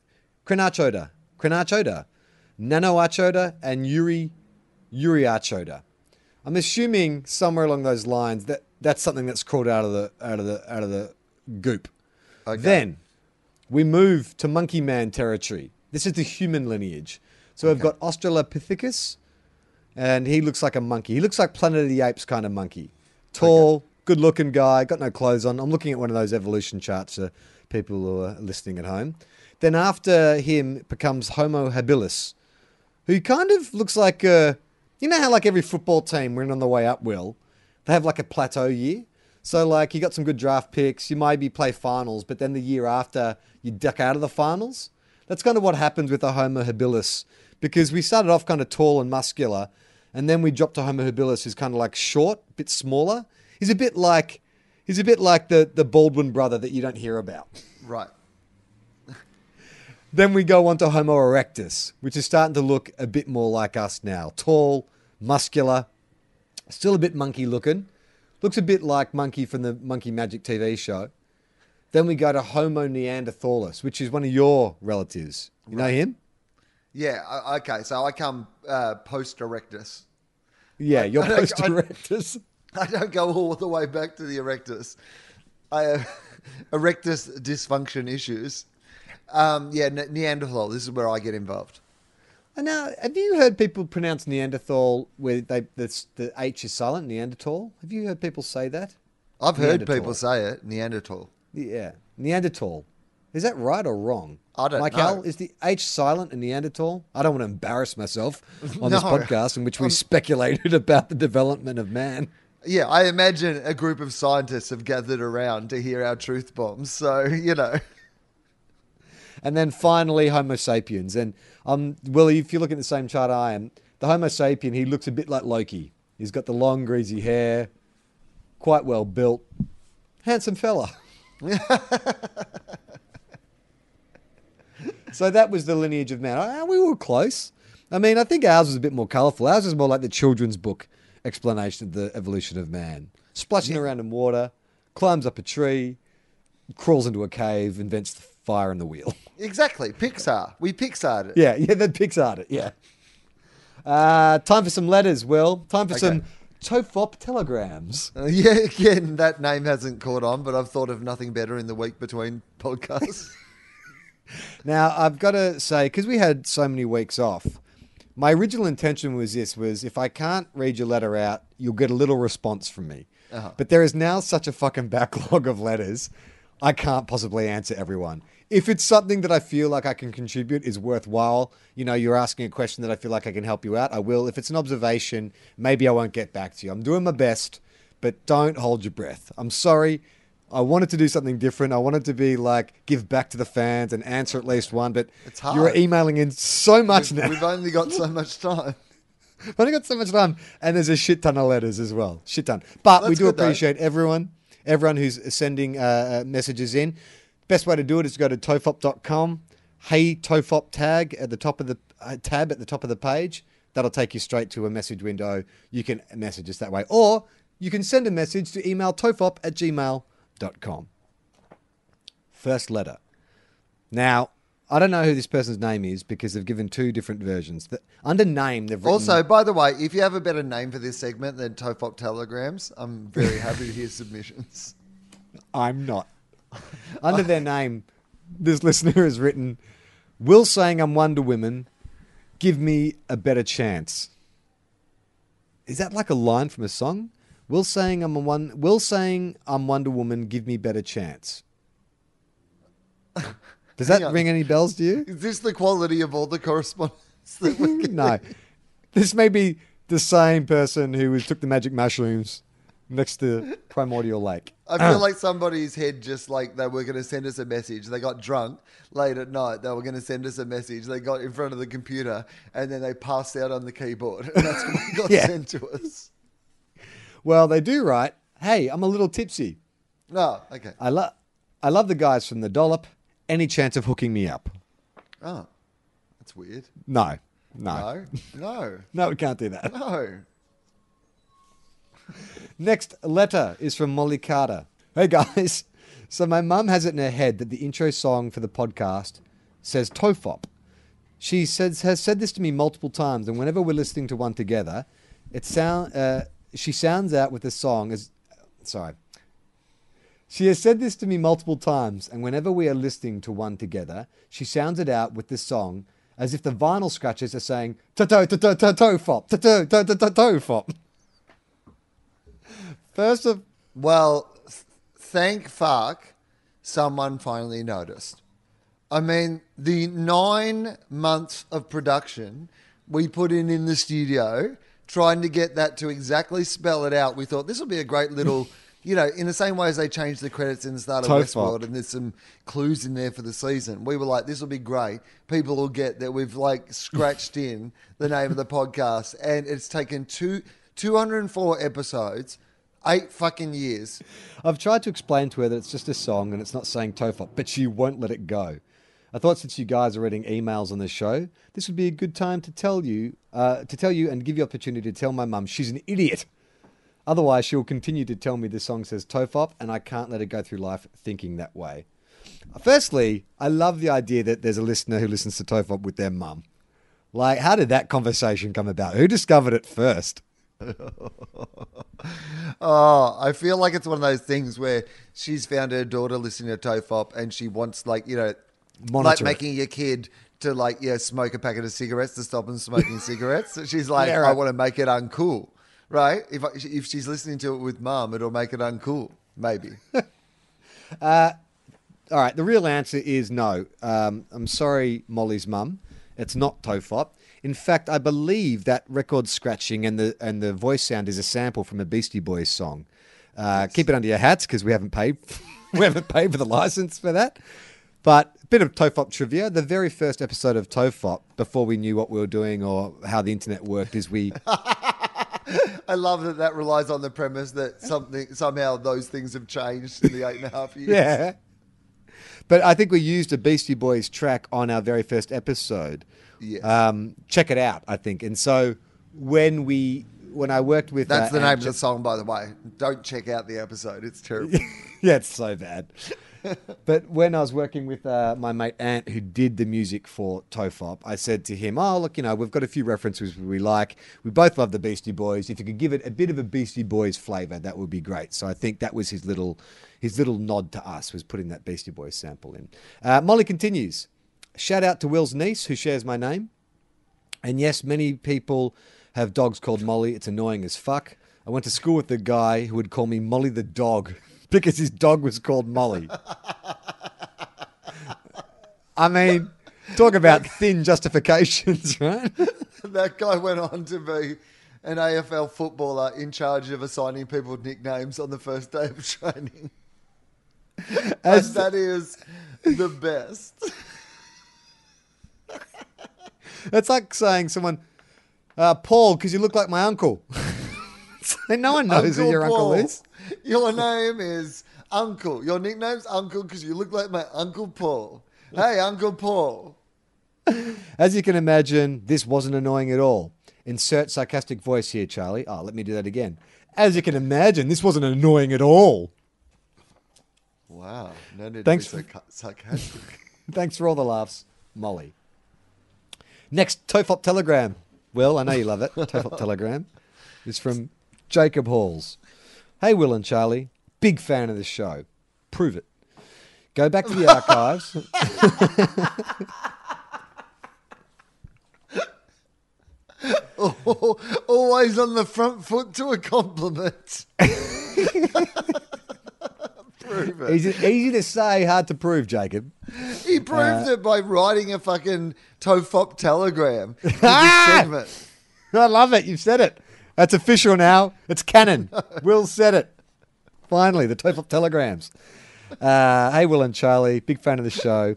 Crenachota, Crenachota, Nanoachota, and Uri, Uriachota. I'm assuming somewhere along those lines that that's something that's crawled out of the out of the out of the goop. Okay. Then we move to monkey man territory. This is the human lineage. So we've got Australopithecus, and he looks like a monkey. He looks like Planet of the Apes kind of monkey. Tall, good looking guy, got no clothes on. I'm looking at one of those evolution charts for people who are listening at home. Then after him becomes Homo habilis, who kind of looks like a, you know how like every football team when on the way up will, they have like a plateau year. So like you got some good draft picks, you maybe play finals, but then the year after you duck out of the finals. That's kind of what happens with a Homo habilis because we started off kind of tall and muscular, and then we dropped to Homo habilis who's kind of like short, a bit smaller. He's a bit like he's a bit like the the Baldwin brother that you don't hear about. Right. Then we go on to Homo erectus, which is starting to look a bit more like us now. Tall, muscular, still a bit monkey looking. Looks a bit like Monkey from the Monkey Magic TV show. Then we go to Homo neanderthalis, which is one of your relatives. You know him? Yeah. Okay. So I come uh, post erectus. Yeah, you're I post erectus. I don't go all the way back to the erectus. I have erectus dysfunction issues. Um, yeah, Ne- Neanderthal. This is where I get involved. And now, have you heard people pronounce Neanderthal where they the, the H is silent? Neanderthal. Have you heard people say that? I've heard people say it. Neanderthal. Yeah, Neanderthal. Is that right or wrong? I don't Michael, know. is the H silent in Neanderthal? I don't want to embarrass myself on this podcast in which we speculated about the development of man. Yeah, I imagine a group of scientists have gathered around to hear our truth bombs. So you know, And then finally, Homo sapiens. And um, Willie, if you look at the same chart I am, the Homo sapien, he looks a bit like Loki. He's got the long, greasy hair, quite well built, handsome fella. so that was the lineage of man. Ah, We were close. I mean, I think ours was a bit more colourful. Ours was more like the children's book explanation of the evolution of man. Splashing around in water, climbs up a tree, crawls into a cave, invents the fire and the wheel. exactly. Pixar. We Pixared it. Yeah, yeah, that Pixar it. Yeah. Uh, time for some letters, Will. Time for Okay. some Tofop telegrams. Uh, yeah, again, that name hasn't caught on, but I've thought of nothing better in the week between podcasts. Now, I've got to say, because we had so many weeks off, my original intention was this: was if I can't read your letter out, you'll get a little response from me. Uh-huh. But there is now such a fucking backlog of letters. I can't possibly answer everyone. If it's something that I feel like I can contribute is worthwhile, you know, you're asking a question that I feel like I can help you out, I will. If it's an observation, maybe I won't get back to you. I'm doing my best, but don't hold your breath. I'm sorry. I wanted to do something different. I wanted to be like give back to the fans and answer at least one, but It's hard. you're emailing in so much We've, now. we've only got so much time. we've only got so much time, and there's a shit ton of letters as well. Shit ton. But we do good, though. appreciate everyone, everyone who's sending uh, uh, messages in. Best way to do it is to go to tofop.com. Hey Tofop tag at the top of the uh, tab at the top of the page. That'll take you straight to a message window. You can message us that way, or you can send a message to email tofop at gmail.com. First letter. Now, I don't know who this person's name is because they've given two different versions. The, under name, they've written, Also, by the way, if you have a better name for this segment than Tofop Telegrams, I'm very happy to hear submissions. I'm not. Under their name, this listener has written, Will saying I'm Wonder Woman give me a better chance? Is that like a line from a song? Will saying I'm a one Will saying I'm Wonder Woman give me better chance? Does that ring any bells to you? Is this the quality of all the correspondence that we no. This may be the same person who was, took the magic mushrooms next to Primordial Lake. I feel like somebody's head just like they were going to send us a message. They got drunk late at night. They were going to send us a message. They got in front of the computer and then they passed out on the keyboard. And that's what got Yeah. sent to us. Well, they do write, Hey, I'm a little tipsy. Oh, okay. I love I love the guys from the dollop. Any chance of hooking me up? Oh, that's weird. No. No. No, no, No, we can't do that. no. Next letter is from Molly Carter. Hey guys. So my mum has it in her head that the intro song for the podcast says Tofop. She says has said this to me multiple times, and whenever we're listening to one together, it sound uh, she sounds out with the song as sorry. She has said this to me multiple times, and whenever we are listening to one together, she sounds it out with this song as if the vinyl scratches are saying to to to fop fop. First of Well, th- thank fuck someone finally noticed. I mean, the nine months of production we put in in the studio, trying to get that to exactly spell it out, we thought this will be a great little, you know, in the same way as they changed the credits in the start of Tofop. Westworld, and there's some clues in there for the season. We were like, this will be great. People will get that we've like scratched in the name of the podcast, and it's taken two 204 episodes. Eight fucking years. I've tried to explain to her that it's just a song and it's not saying Tofop, but she won't let it go. I thought since you guys are reading emails on the show, this would be a good time to tell you, uh, to tell you and give you opportunity to tell my mum she's an idiot. Otherwise, she'll continue to tell me the song says Tofop, and I can't let her go through life thinking that way. Firstly, I love the idea that there's a listener who listens to Tofop with their mum. Like, how did that conversation come about? Who discovered it first? Oh, I feel like it's one of those things where she's found her daughter listening to Tofop and she wants like, you know, like it. making your kid to like, yeah, smoke a packet of cigarettes to stop them smoking cigarettes. So she's like, Yeah, I want to make it uncool. Right? If I, if she's listening to it with mum, it'll make it uncool. Maybe. All right, the real answer is no. Um, I'm sorry, Molly's mum. It's not Tofop. In fact, I believe that record scratching and the and the voice sound is a sample from a Beastie Boys song. Uh, Keep it under your hats because we haven't paid we haven't paid for the license for that. But a bit of Tofop trivia. The very first episode of Tofop, before we knew what we were doing or how the internet worked, is we I love that that relies on the premise that something somehow those things have changed in the eight and a half years. Yeah. But I think we used a Beastie Boys track on our very first episode. Yes. Um, check it out, I think. And so when we when I worked with That's uh, the name of the song, by the way. Don't check out the episode. It's terrible. yeah, it's so bad. but when I was working with uh, my mate Ant, who did the music for Tofop, I said to him, "Oh, look, you know, we've got a few references we like. We both love the Beastie Boys. If you could give it a bit of a Beastie Boys flavor, that would be great." So I think that was his little his little nod to us was putting that Beastie Boys sample in. Uh, Molly continues. Shout out to Will's niece, who shares my name. And yes, many people have dogs called Molly. It's annoying as fuck. I went to school with a guy who would call me Molly the dog because his dog was called Molly. I mean, talk about thin justifications, right? that guy went on to be an AFL footballer in charge of assigning people nicknames on the first day of training. As and that is the best. It's like saying someone, uh, Paul, because you look like my uncle. No one knows who your Paul. uncle is. Your name is Uncle. Your nickname's Uncle because you look like my Uncle Paul. Hey, Uncle Paul. As you can imagine, this wasn't annoying at all. Insert sarcastic voice here, Charlie. Oh, let me do that again. As you can imagine, this wasn't annoying at all. Wow. No need Thanks to be so sarcastic. Thanks for all the laughs, Molly. Next, Tofop Telegram. Will, I know you love it. Tofop Telegram is from Jacob Halls. Hey, Will and Charlie. Big fan of this show. Prove it. Go back to the archives. Always on the front foot to a compliment. Prove it. easy, easy to say, hard to prove, Jacob. He Uh, proved it by writing a fucking Tofop telegram. Ah! I love it. You've said it. That's official now. It's canon. Will said it. Finally, the Tofop telegrams. Uh, hey, Will and Charlie, big fan of the show.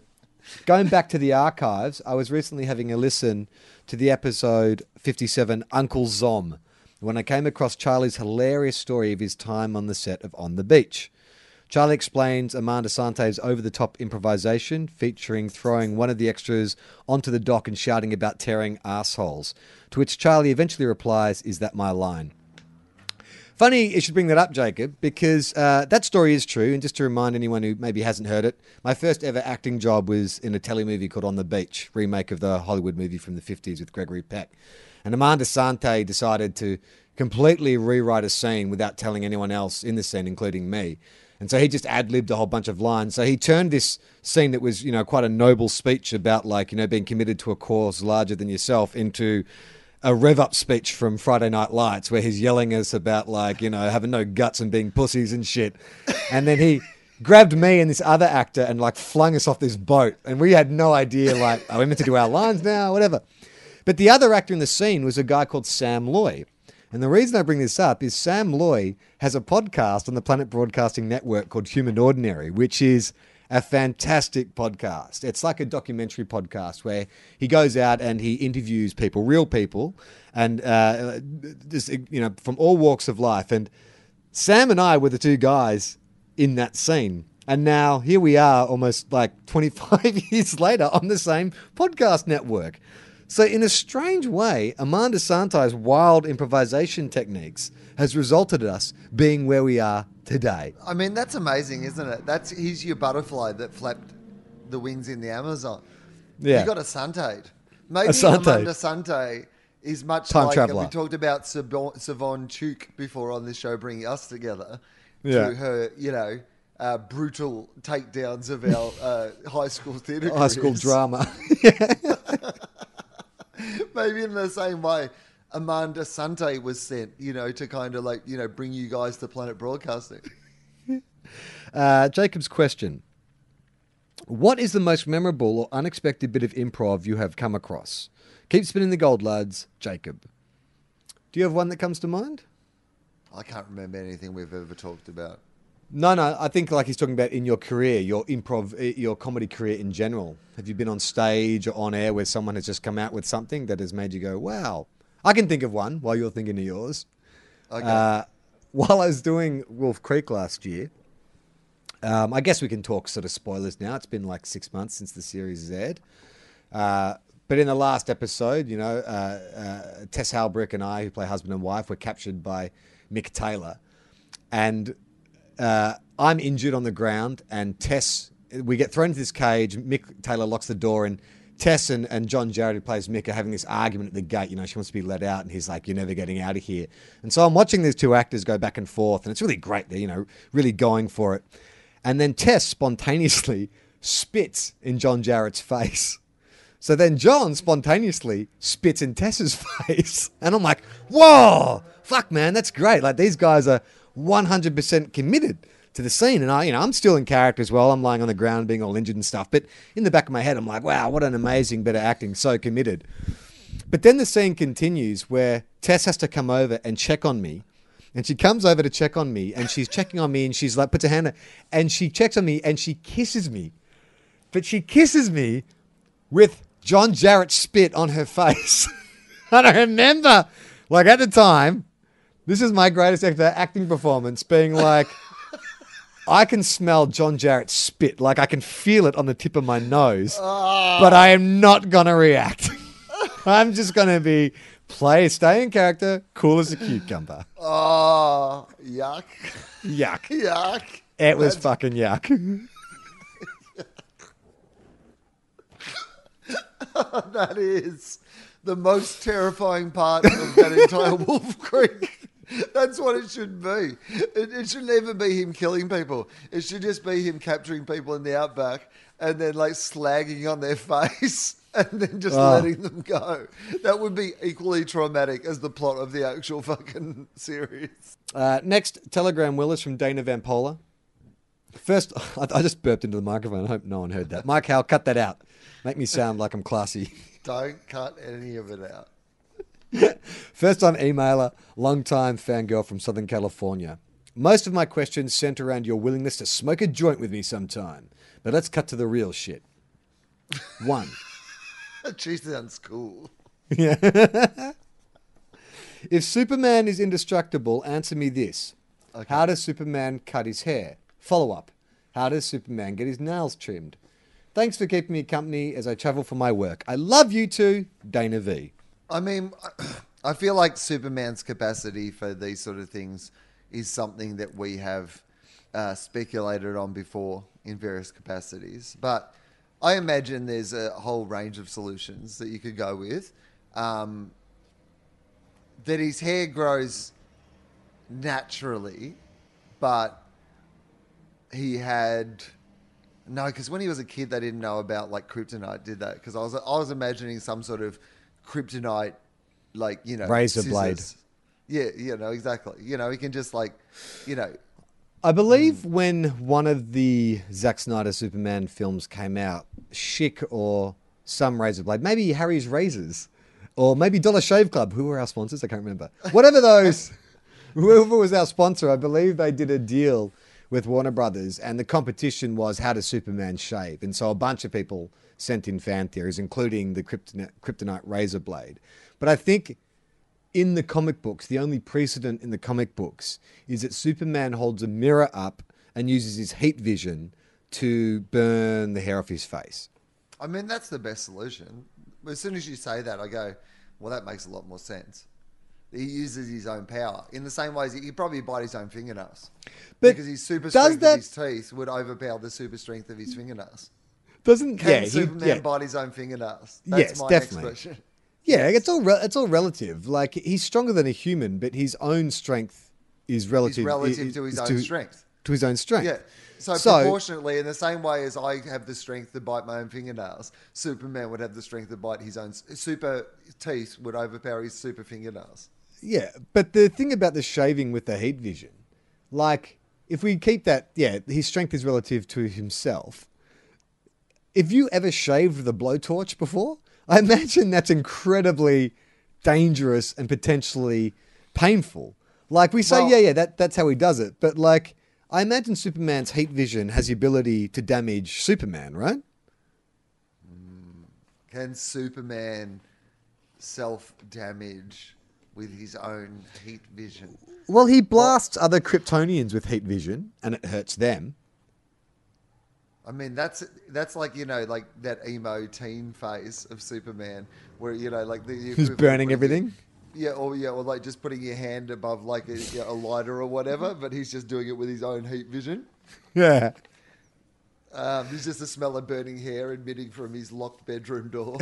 Going back to the archives, I was recently having a listen to the episode 57, Uncle Zom, when I came across Charlie's hilarious story of his time on the set of On the Beach. Charlie explains Armand Assante's over the top improvisation featuring throwing one of the extras onto the dock and shouting about tearing assholes. To which Charlie eventually replies, Is that my line? Funny you should bring that up, Jacob, because uh, that story is true. And just to remind anyone who maybe hasn't heard it, my first ever acting job was in a telemovie called On the Beach, remake of the Hollywood movie from the 50s with Gregory Peck. And Armand Assante decided to completely rewrite a scene without telling anyone else in the scene, including me. And so he just ad libbed a whole bunch of lines. So he turned this scene that was, you know, quite a noble speech about like, you know, being committed to a cause larger than yourself into a rev up speech from Friday Night Lights where he's yelling us about like, you know, having no guts and being pussies and shit. And then he grabbed me and this other actor and like flung us off this boat. And we had no idea, like, are we meant to do our lines now? Whatever. But the other actor in the scene was a guy called Sam Loy. And the reason I bring this up is Sam Loy has a podcast on the Planet Broadcasting Network called Human Ordinary, which is a fantastic podcast. It's like a documentary podcast where he goes out and he interviews people, real people, and uh, just you know from all walks of life. And Sam and I were the two guys in that scene. And now here we are almost like 25 years later on the same podcast network. So, in a strange way, Armand Assante's wild improvisation techniques has resulted in us being where we are today. I mean, that's amazing, isn't it? That's he's your butterfly that flapped the wings in the Amazon. Yeah. You got a Suntaid. Maybe A. Armand Assante is much Time like traveller. we talked about Savon, Savon Chuk before on this show, bringing us together Yeah. to her, you know, uh, brutal takedowns of our uh, high school theatre. High school drama. Maybe in the same way, Armand Assante was sent, you know, to kind of like, you know, bring you guys to Planet Broadcasting. Uh, Jacob's question What is the most memorable or unexpected bit of improv you have come across? Keep spinning the gold, lads. Jacob. Do you have one that comes to mind? I can't remember anything we've ever talked about. No, no. I think like he's talking about in your career, your improv, eh, your comedy career in general. Have you been on stage or on air where someone has just come out with something that has made you go, "Wow"? I can think of one while you're thinking of yours. Okay. Uh, while I was doing Wolf Creek last year, um, I guess we can talk sort of spoilers now. It's been like six months since the series has aired. Uh, but in the last episode, you know, uh, uh, Tess Haubrich and I, who play husband and wife, were captured by Mick Taylor. And uh, I'm injured on the ground, and Tess, we get thrown into this cage. Mick Taylor locks the door, and Tess and, and John Jarratt, who plays Mick, are having this argument at the gate. You know, she wants to be let out, and he's like, You're never getting out of here. And so I'm watching these two actors go back and forth, and it's really great. They're, you know, really going for it. And then Tess spontaneously spits in John Jarratt's face. So then John spontaneously spits in Tess's face. And I'm like, whoa, fuck, man, that's great. Like these guys are 100% committed to the scene. And I, you know, I'm still in character as well. I'm lying on the ground, being all injured and stuff. But in the back of my head, I'm like, wow, what an amazing bit of acting, so committed. But then the scene continues where Tess has to come over and check on me. And she comes over to check on me, and she's checking on me, and she's like, puts her hand, and she checks on me, and she kisses me. But she kisses me with John Jarratt spit on her face. I remember, like at the time, this is my greatest acting performance, being like, I can smell John Jarratt's spit, like I can feel it on the tip of my nose, ah. but I am not gonna react. I'm just gonna be play, stay in character, cool as a cucumber. Oh, yuck. Yuck. Yuck. It was fucking yuck. That is the most terrifying part of that entire Wolf Creek. That's what it should be. It, it should never be him killing people. It should just be him capturing people in the outback and then like slagging on their face and then just Oh. letting them go. That would be equally traumatic as the plot of the actual fucking series. Uh, next, Telegram Willis from Dana Vampola. First, I, I just burped into the microphone. I hope no one heard that. Mike Howell, cut that out. Make me sound like I'm classy. Don't cut any of it out. First time emailer, long-time fangirl from Southern California. Most of my questions center around your willingness to smoke a joint with me sometime. But let's cut to the real shit. One. She sounds cool. Yeah. if Superman is indestructible, answer me this. How does Superman cut his hair? Follow up. How does Superman get his nails trimmed? Thanks for keeping me company as I travel for my work. I love you too, Dana V. I mean, I feel like Superman's capacity for these sort of things is something that we have uh, speculated on before in various capacities. But I imagine there's a whole range of solutions that you could go with. Um, that his hair grows naturally, but he had no, because when he was a kid, they didn't know about like kryptonite, did they? Because I was I was imagining some sort of kryptonite, like you know, Razor blade. Yeah, you know exactly. You know, he can just like, you know, I believe when one of the Zack Snyder Superman films came out, Schick or some razor blade, maybe Harry's Razors, or maybe Dollar Shave Club, who were our sponsors? I can't remember. Whatever those, whoever was our sponsor, I believe they did a deal with Warner Brothers, and the competition was how does Superman shave? And so a bunch of people sent in fan theories, including the kryptonite, kryptonite razor blade. But I think in the comic books, the only precedent in the comic books is that Superman holds a mirror up and uses his heat vision to burn the hair off his face. I mean that's the best solution. As soon as you say that, I go, well, that makes a lot more sense. He uses his own power in the same ways he could probably bite his own fingernails. But because his super strength that- of his teeth would overpower the super strength of his fingernails. Doesn't Can yeah, he- Superman yeah. bite his own fingernails? That's Yes, my definitely. Yeah, it's all re- it's all relative. Like he's stronger than a human, but his own strength is relative. Relative is- to his is own strength. To his own strength. Yeah. So, So- proportionately, in the same way as I have the strength to bite my own fingernails, Superman would have the strength to bite his own super teeth would overpower his super fingernails. Yeah, but the thing about the shaving with the heat vision, like if we keep that, yeah, his strength is relative to himself. If you ever shaved with a blowtorch before, I imagine that's incredibly dangerous and potentially painful. Like we say, Well- yeah, yeah, that, that's how he does it. But like, I imagine Superman's heat vision has the ability to damage Superman, right? Mm, can Superman self damage with his own heat vision? Well, he blasts other Kryptonians with heat vision, and it hurts them. I mean, that's that's like you know, like that emo teen phase of Superman, where you know, like the equivalent burning everything? Yeah, or yeah, or like just putting your hand above like a, a lighter or whatever, but he's just doing it with his own heat vision. Yeah. Um, there's just the smell of burning hair emitting from his locked bedroom door.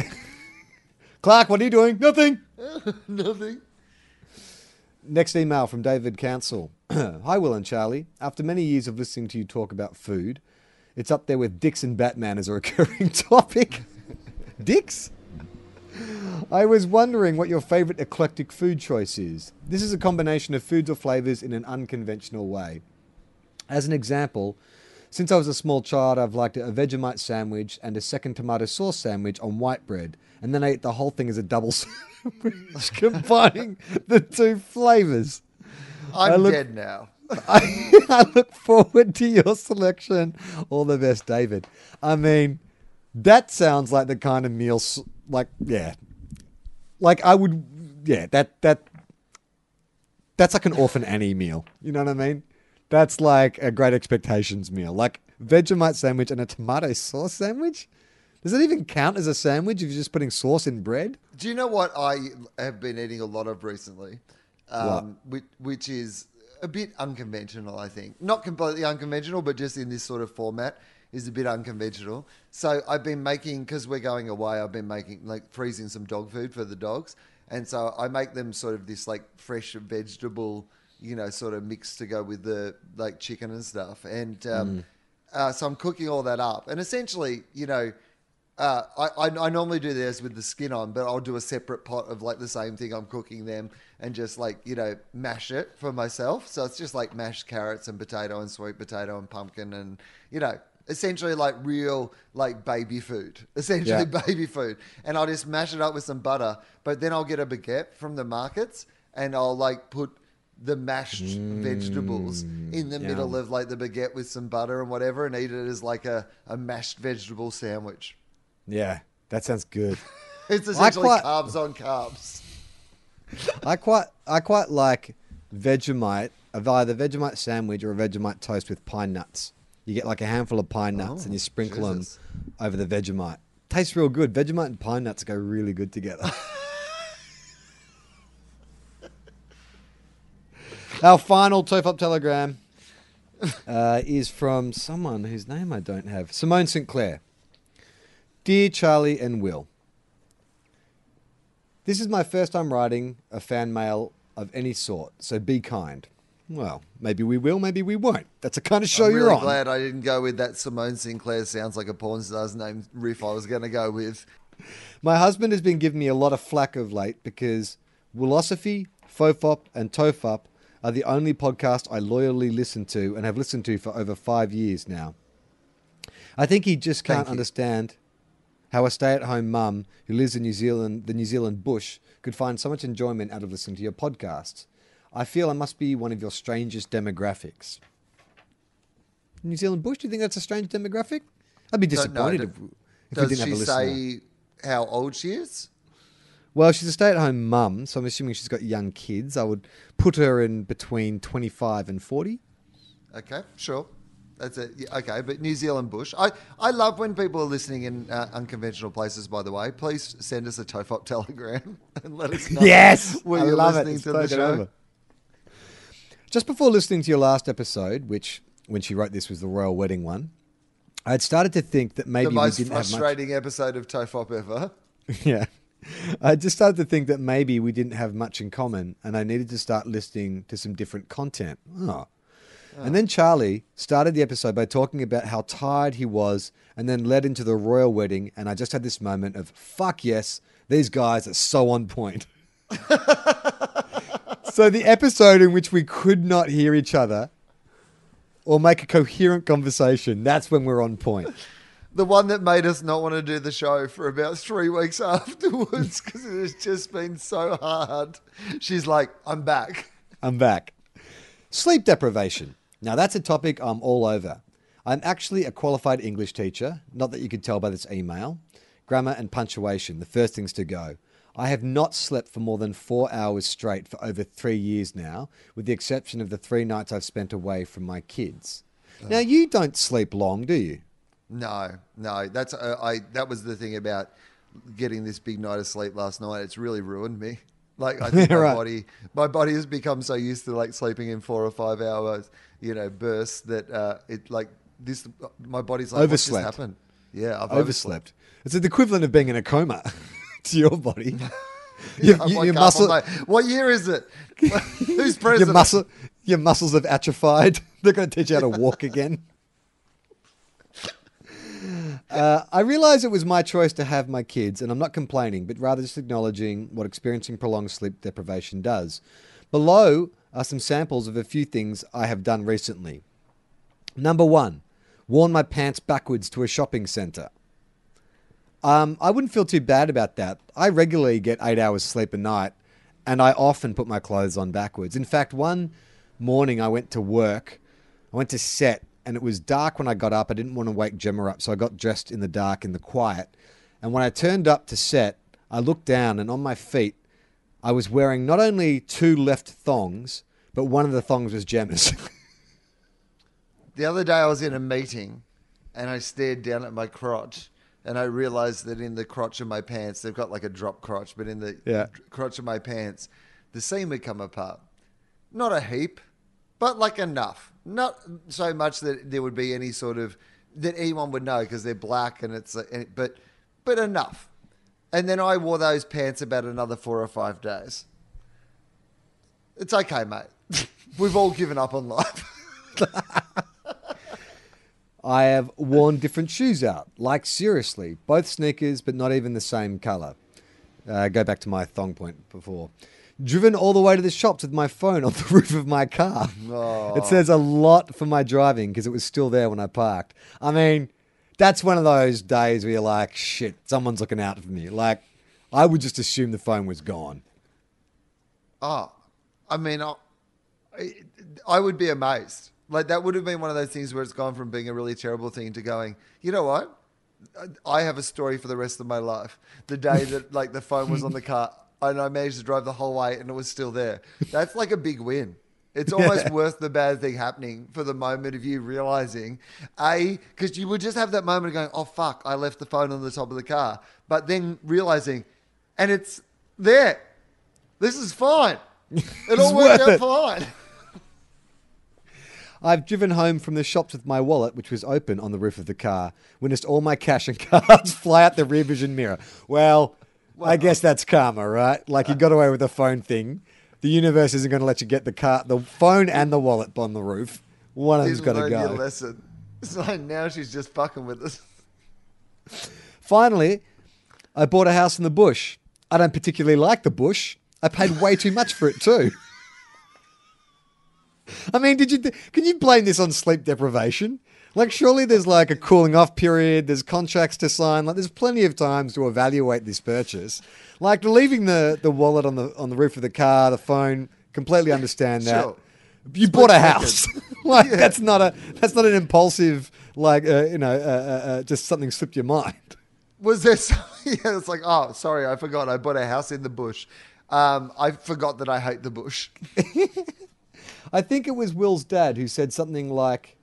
Clark, what are you doing? Nothing. Nothing. Next email from David Council. Hi, Will and Charlie. After many years of listening to you talk about food, it's up there with dicks and Batman as a recurring topic. dicks? I was wondering what your favorite eclectic food choice is. This is a combination of foods or flavors in an unconventional way. As an example, since I was a small child, I've liked a Vegemite sandwich and a second tomato sauce sandwich on white bread, and then I ate the whole thing as a double sandwich, combining the two flavors. I'm look- dead now. I, I look forward to your selection. All the best, David. I mean, that sounds like the kind of meal, like yeah, like I would, yeah. That that that's like an orphan Annie meal. You know what I mean? That's like a Great Expectations meal, like Vegemite sandwich and a tomato sauce sandwich. Does it even count as a sandwich if you're just putting sauce in bread? Do you know what I have been eating a lot of recently? Um, which, which is a bit unconventional, I think. Not completely unconventional, but just in this sort of format is a bit unconventional. So I've been making, because we're going away, I've been making, like, freezing some dog food for the dogs. And so I make them sort of this, like, fresh vegetable, you know, sort of mix to go with the, like, chicken and stuff. And um, uh, so I'm cooking all that up. And essentially, you know, uh, I, I, I normally do this with the skin on, but I'll do a separate pot of like the same thing I'm cooking them and just like, you know, mash it for myself. So it's just like mashed carrots and potato and sweet potato and pumpkin and, you know, essentially like real like baby food, essentially Yeah. baby food. And I'll just mash it up with some butter, but then I'll get a baguette from the markets and I'll like put the mashed mm. vegetables in the middle of like the baguette with some butter and whatever and eat it as like a, a mashed vegetable sandwich. Yeah, that sounds good. It's essentially quite- carbs on carbs. I quite I quite like Vegemite of either Vegemite sandwich or a Vegemite toast with pine nuts. You get like a handful of pine nuts Oh, and you sprinkle Jesus. them over the Vegemite. Tastes real good. Vegemite and pine nuts go really good together. Our final Tofop telegram uh, is from someone whose name I don't have. Simone Sinclair. Dear Charlie and Will, this is my first time writing a fan mail of any sort, so be kind. Well, maybe we will, maybe we won't. That's the kind of show you're on. I'm you're really on. glad I didn't go with that Simone Sinclair sounds like a porn star's name riff I was going to go with. My husband has been giving me a lot of flack of late because Wilosophy, Fofop, and Tofop are the only podcast I loyally listen to and have listened to for over five years now. I think he just can't understand how a stay-at-home mum who lives in New Zealand, the New Zealand bush, could find so much enjoyment out of listening to your podcasts. I feel I must be one of your strangest demographics. New Zealand bush? Do you think that's a strange demographic? I'd be disappointed if, if we Does didn't have a listener. say how old she is? Well, she's a stay-at-home mum, so I'm assuming she's got young kids. I would put her in between 25 and 40. Okay, sure. That's it. Yeah, okay, but New Zealand bush. I, I love when people are listening in uh, unconventional places, by the way. Please send us a tofop telegram and let us know Yes, I love it. It's to the show. over. Just before listening to your last episode, which when she wrote this was the royal wedding one, I had started to think that maybe The most we didn't have much. frustrating episode of Tofop ever. yeah. I just started to think that maybe we didn't have much in common and I needed to start listening to some different content. Oh. And then Charlie started the episode by talking about how tired he was and then led into the royal wedding. And I just had this moment of, fuck yes, these guys are so on point. so the episode in which we could not hear each other or make a coherent conversation, that's when we're on point. The one that made us not want to do the show for about three weeks afterwards because it has just been so hard. She's like, I'm back. I'm back. Sleep deprivation. Now, that's a topic I'm all over. I'm actually a qualified English teacher, not that you could tell by this email. Grammar and punctuation, the first things to go. I have not slept for more than four hours straight for over three years now, with the exception of the three nights I've spent away from my kids. Now, you don't sleep long, do you? No, no, that's uh, I. That was the thing about getting this big night of sleep last night. It's really ruined me. Like I think my Right. body, my body has become so used to like sleeping in four or five hours, you know, bursts that uh, it like this. My body's like, what just happened? Yeah, I've Overslept. It's the equivalent of being in a coma to your body. Yeah, Your- muscle-. What year is it? Who's your muscle, your muscles have atrophied. They're going to teach you how to walk again. Uh, I realize it was my choice to have my kids, and I'm not complaining, but rather just acknowledging what experiencing prolonged sleep deprivation does. Below are some samples of a few things I have done recently. Number one, worn my pants backwards to a shopping centre. Um, I wouldn't feel too bad about that. I regularly get eight hours sleep a night, and I often put my clothes on backwards. In fact, one morning I went to work, I went to set, and it was dark when I got up. I didn't want to wake Gemma up, so I got dressed in the dark in the quiet. And when I turned up to set, I looked down, and on my feet, I was wearing not only two left thongs, but one of the thongs was Gemma's. The other day I was in a meeting and I stared down at my crotch and I realized that in the crotch of my pants, they've got like a drop crotch, but in the Yeah. crotch of my pants, the seam had come apart. Not a heap, but like enough. Not so much that there would be any sort of that anyone would know because they're black and it's and- but but enough. And then I wore those pants about another four or five days. It's okay, mate. We've all given up on life. I have worn different shoes out. Like, seriously, both sneakers, but not even the same color. Uh, go back to my thong point before. Driven all the way to the shops with my phone on the roof of my car. It says a lot for my driving because it was still there when I parked. I mean, that's one of those days where you're like, shit, someone's looking out for me. Like, I would just assume the phone was gone. Oh, I mean, I, I would be amazed. Like that would have been one of those things where it's gone from being a really terrible thing to going. You know what? I have a story for the rest of my life. The day that like the phone was on the car and I managed to drive the whole way and it was still there. That's like a big win. It's almost worth the bad thing happening for the moment of you realizing, A, because you would just have that moment of going, oh, fuck, I left the phone on the top of the car. But then realizing, and it's there. This is fine. It all worked out it. fine. I've driven home from the shops with my wallet, which was open on the roof of the car, witnessed all my cash and cards fly out the rear vision mirror. Well, I guess that's karma, right? Like you uh, got away with the phone thing. The universe isn't going to let you get the car, the phone and the wallet on the roof. One of them's got to learn your go. lesson. It's like now she's just fucking with us. Finally, I bought a house in the bush. I don't particularly like the bush. I paid way too much for it too. I mean, did you? Can you blame this on sleep deprivation? Like, surely there's like a cooling off period. There's contracts to sign. Like, there's plenty of times to evaluate this purchase. Like, leaving the, the wallet on the on the roof of the car, the phone. Completely understand that. Sure. You bought a house. like, that's not a that's not an impulsive like uh, you know uh, uh, uh, just something slipped your mind. Was there something? Yeah, it's like, oh, sorry, I forgot. I bought a house in the bush. Um, I forgot that I hate the bush. I think it was Will's dad who said something like,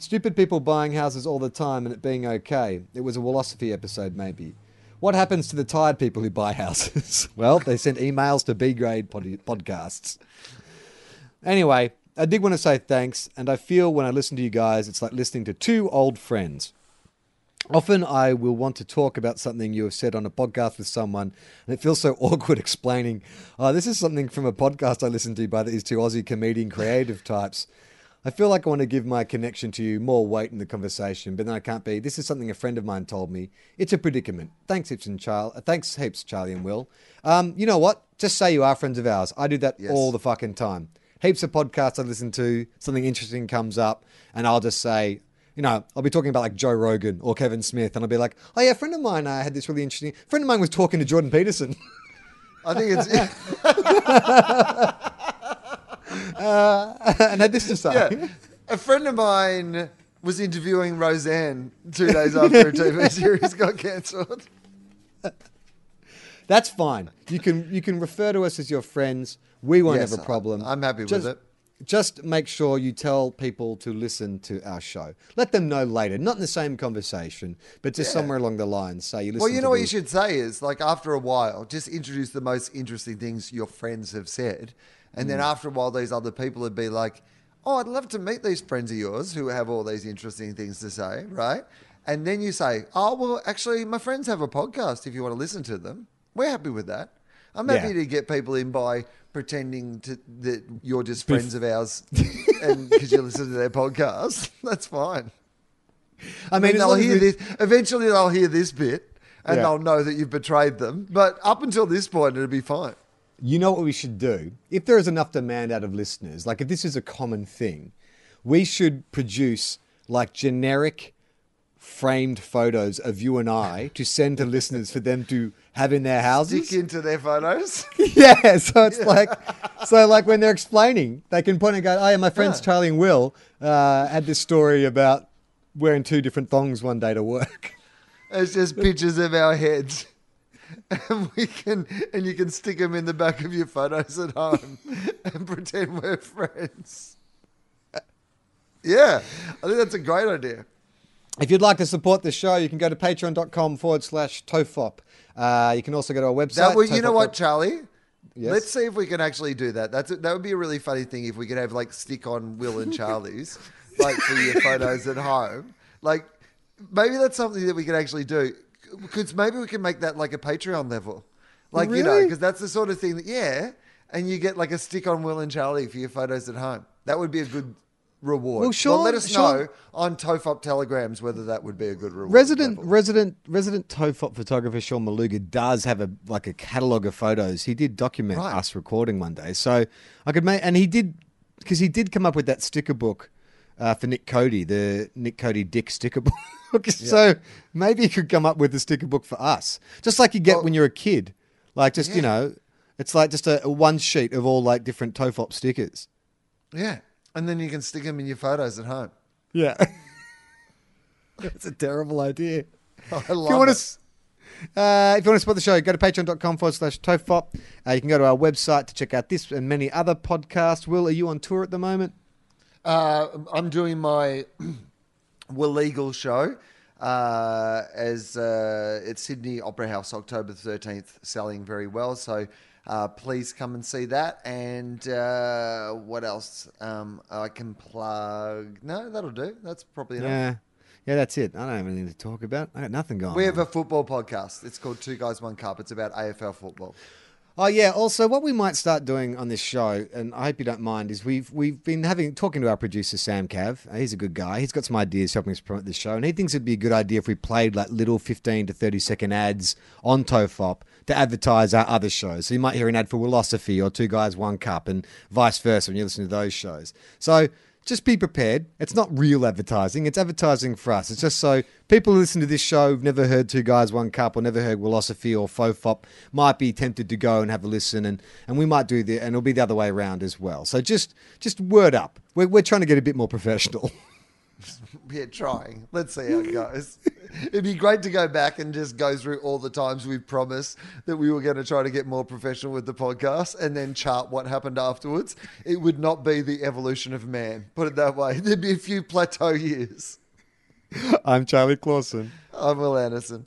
Stupid people buying houses all the time and it being okay. It was a Wilosophy episode, maybe. What happens to the tired people who buy houses? well, they sent emails to B grade pod- podcasts. Anyway, I did want to say thanks, and I feel when I listen to you guys, it's like listening to two old friends. Often I will want to talk about something you have said on a podcast with someone, and it feels so awkward explaining, oh, this is something from a podcast I listened to by these two Aussie comedian creative types. I feel like I want to give my connection to you more weight in the conversation, but then I can't be. This is something a friend of mine told me. It's a predicament. Thanks, heaps and Charlie. Thanks, heaps, Charlie and Will. Um, you know what? Just say you are friends of ours. I do that Yes. all the fucking time. Heaps of podcasts I listen to. Something interesting comes up, and I'll just say, you know, I'll be talking about like Joe Rogan or Kevin Smith, and I'll be like, oh yeah, a friend of mine I had this really interesting. A friend of mine was talking to Jordan Peterson. I think it's and had this to say. yeah. A friend of mine was interviewing Roseanne two days after a TV series got cancelled. That's fine. You can you can refer to us as your friends. We won't Yes, have a problem. I'm happy with it. Just make sure you tell people to listen to our show. Let them know later, not in the same conversation, but just somewhere along the line. Say you listen. Well, you know what you should say is like after a while, just introduce the most interesting things your friends have said, and Mm. then after a while, these other people would be like, "Oh, I'd love to meet these friends of yours who have all these interesting things to say," right? And then you say, "Oh, well, actually, my friends have a podcast. If you want to listen to them, we're happy with that. I'm happy Yeah. to get people in by pretending to, that you're just friends of ours, and because you listen to their podcast, that's fine." I mean, mean, as they'll long as hear we- this. Eventually, they'll hear this bit, and Yeah. they'll know that you've betrayed them. But up until this point, it'll be fine. You know what we should do? If there is enough demand out of listeners, like if this is a common thing, we should produce like generic framed photos of you and I to send to listeners for them to have in their houses. Stick into their photos. Yeah, so it's like, so like when they're explaining, they can point and go, "Oh yeah, my friends Charlie and Will uh, had this story about wearing two different thongs one day to work." It's just pictures of our heads. And we can, and you can stick them in the back of your photos at home and pretend we're friends. Yeah, I think that's a great idea. If you'd like to support the show, you can go to patreon.com forward slash tofop. Uh, you can also go to our website. That would, you know what, Charlie? Yes? Let's see if we can actually do that. That's a, that would be a really funny thing if we could have like stick on Will and Charlie's like for your photos at home. Like maybe that's something that we can actually do because maybe we can make that like a Patreon level. Like you know, because that's the sort of thing that yeah, and you get like a stick on Will and Charlie for your photos at home. That would be a good reward. Well, Sean- let us Sean- know on Tofop telegrams whether that would be a good reward. Resident level. resident resident Tofop photographer Sean Maluga does have a like a catalogue of photos. He did document Right. us recording one day, so I could make and he did because he did come up with that sticker book uh, for Nick Cody, the Nick Cody Dick sticker book. So maybe you could come up with a sticker book for us, just like you get Well- when you're a kid. Like just you know, it's like just a, a one sheet of all like different Tofop stickers. yeah, and then you can stick them in your photos at home. Yeah, it's a terrible idea. I If you love it. to, uh, if you want to support the show, go to patreon.com forward slash tofop. Uh, you can go to our website to check out this and many other podcasts. Will, are you on tour at the moment? Uh, I'm doing my Will Legal show uh, as uh, at Sydney Opera House, October 13th, selling very well. So uh, please come and see that. And uh, what else? Um, I can plug. No, that'll do. That's probably enough. Yeah. Yeah, that's it. I don't have anything to talk about. I got nothing going We on. have a football podcast. It's called Two Guys One Cup. It's about AFL football. Oh yeah. Also, what we might start doing on this show, and I hope you don't mind, is we've we've been having talking to our producer Sam Cav. He's a good guy. He's got some ideas helping us promote this show, and he thinks it'd be a good idea if we played like little fifteen to thirty second ads on Tofop to advertise our other shows. So you might hear an ad for Wilosophy or Two Guys One Cup, and vice versa when you listen to those shows. So. Just be prepared. It's not real advertising. It's advertising for us. It's just so people who listen to this show who've never heard Two Guys One Cup or never heard Wilosophy or Tofop might be tempted to go and have a listen, and, and we might do the and it'll be the other way around as well. So just just word up. We're we're trying to get a bit more professional. We're trying. Let's see how it goes. It'd be great to go back and just go through all the times we promised that we were going to try to get more professional with the podcast and then chart what happened afterwards. It would not be the evolution of man, put it that way. There'd be a few plateau years. I'm Charlie Clausen. I'm Wil Anderson.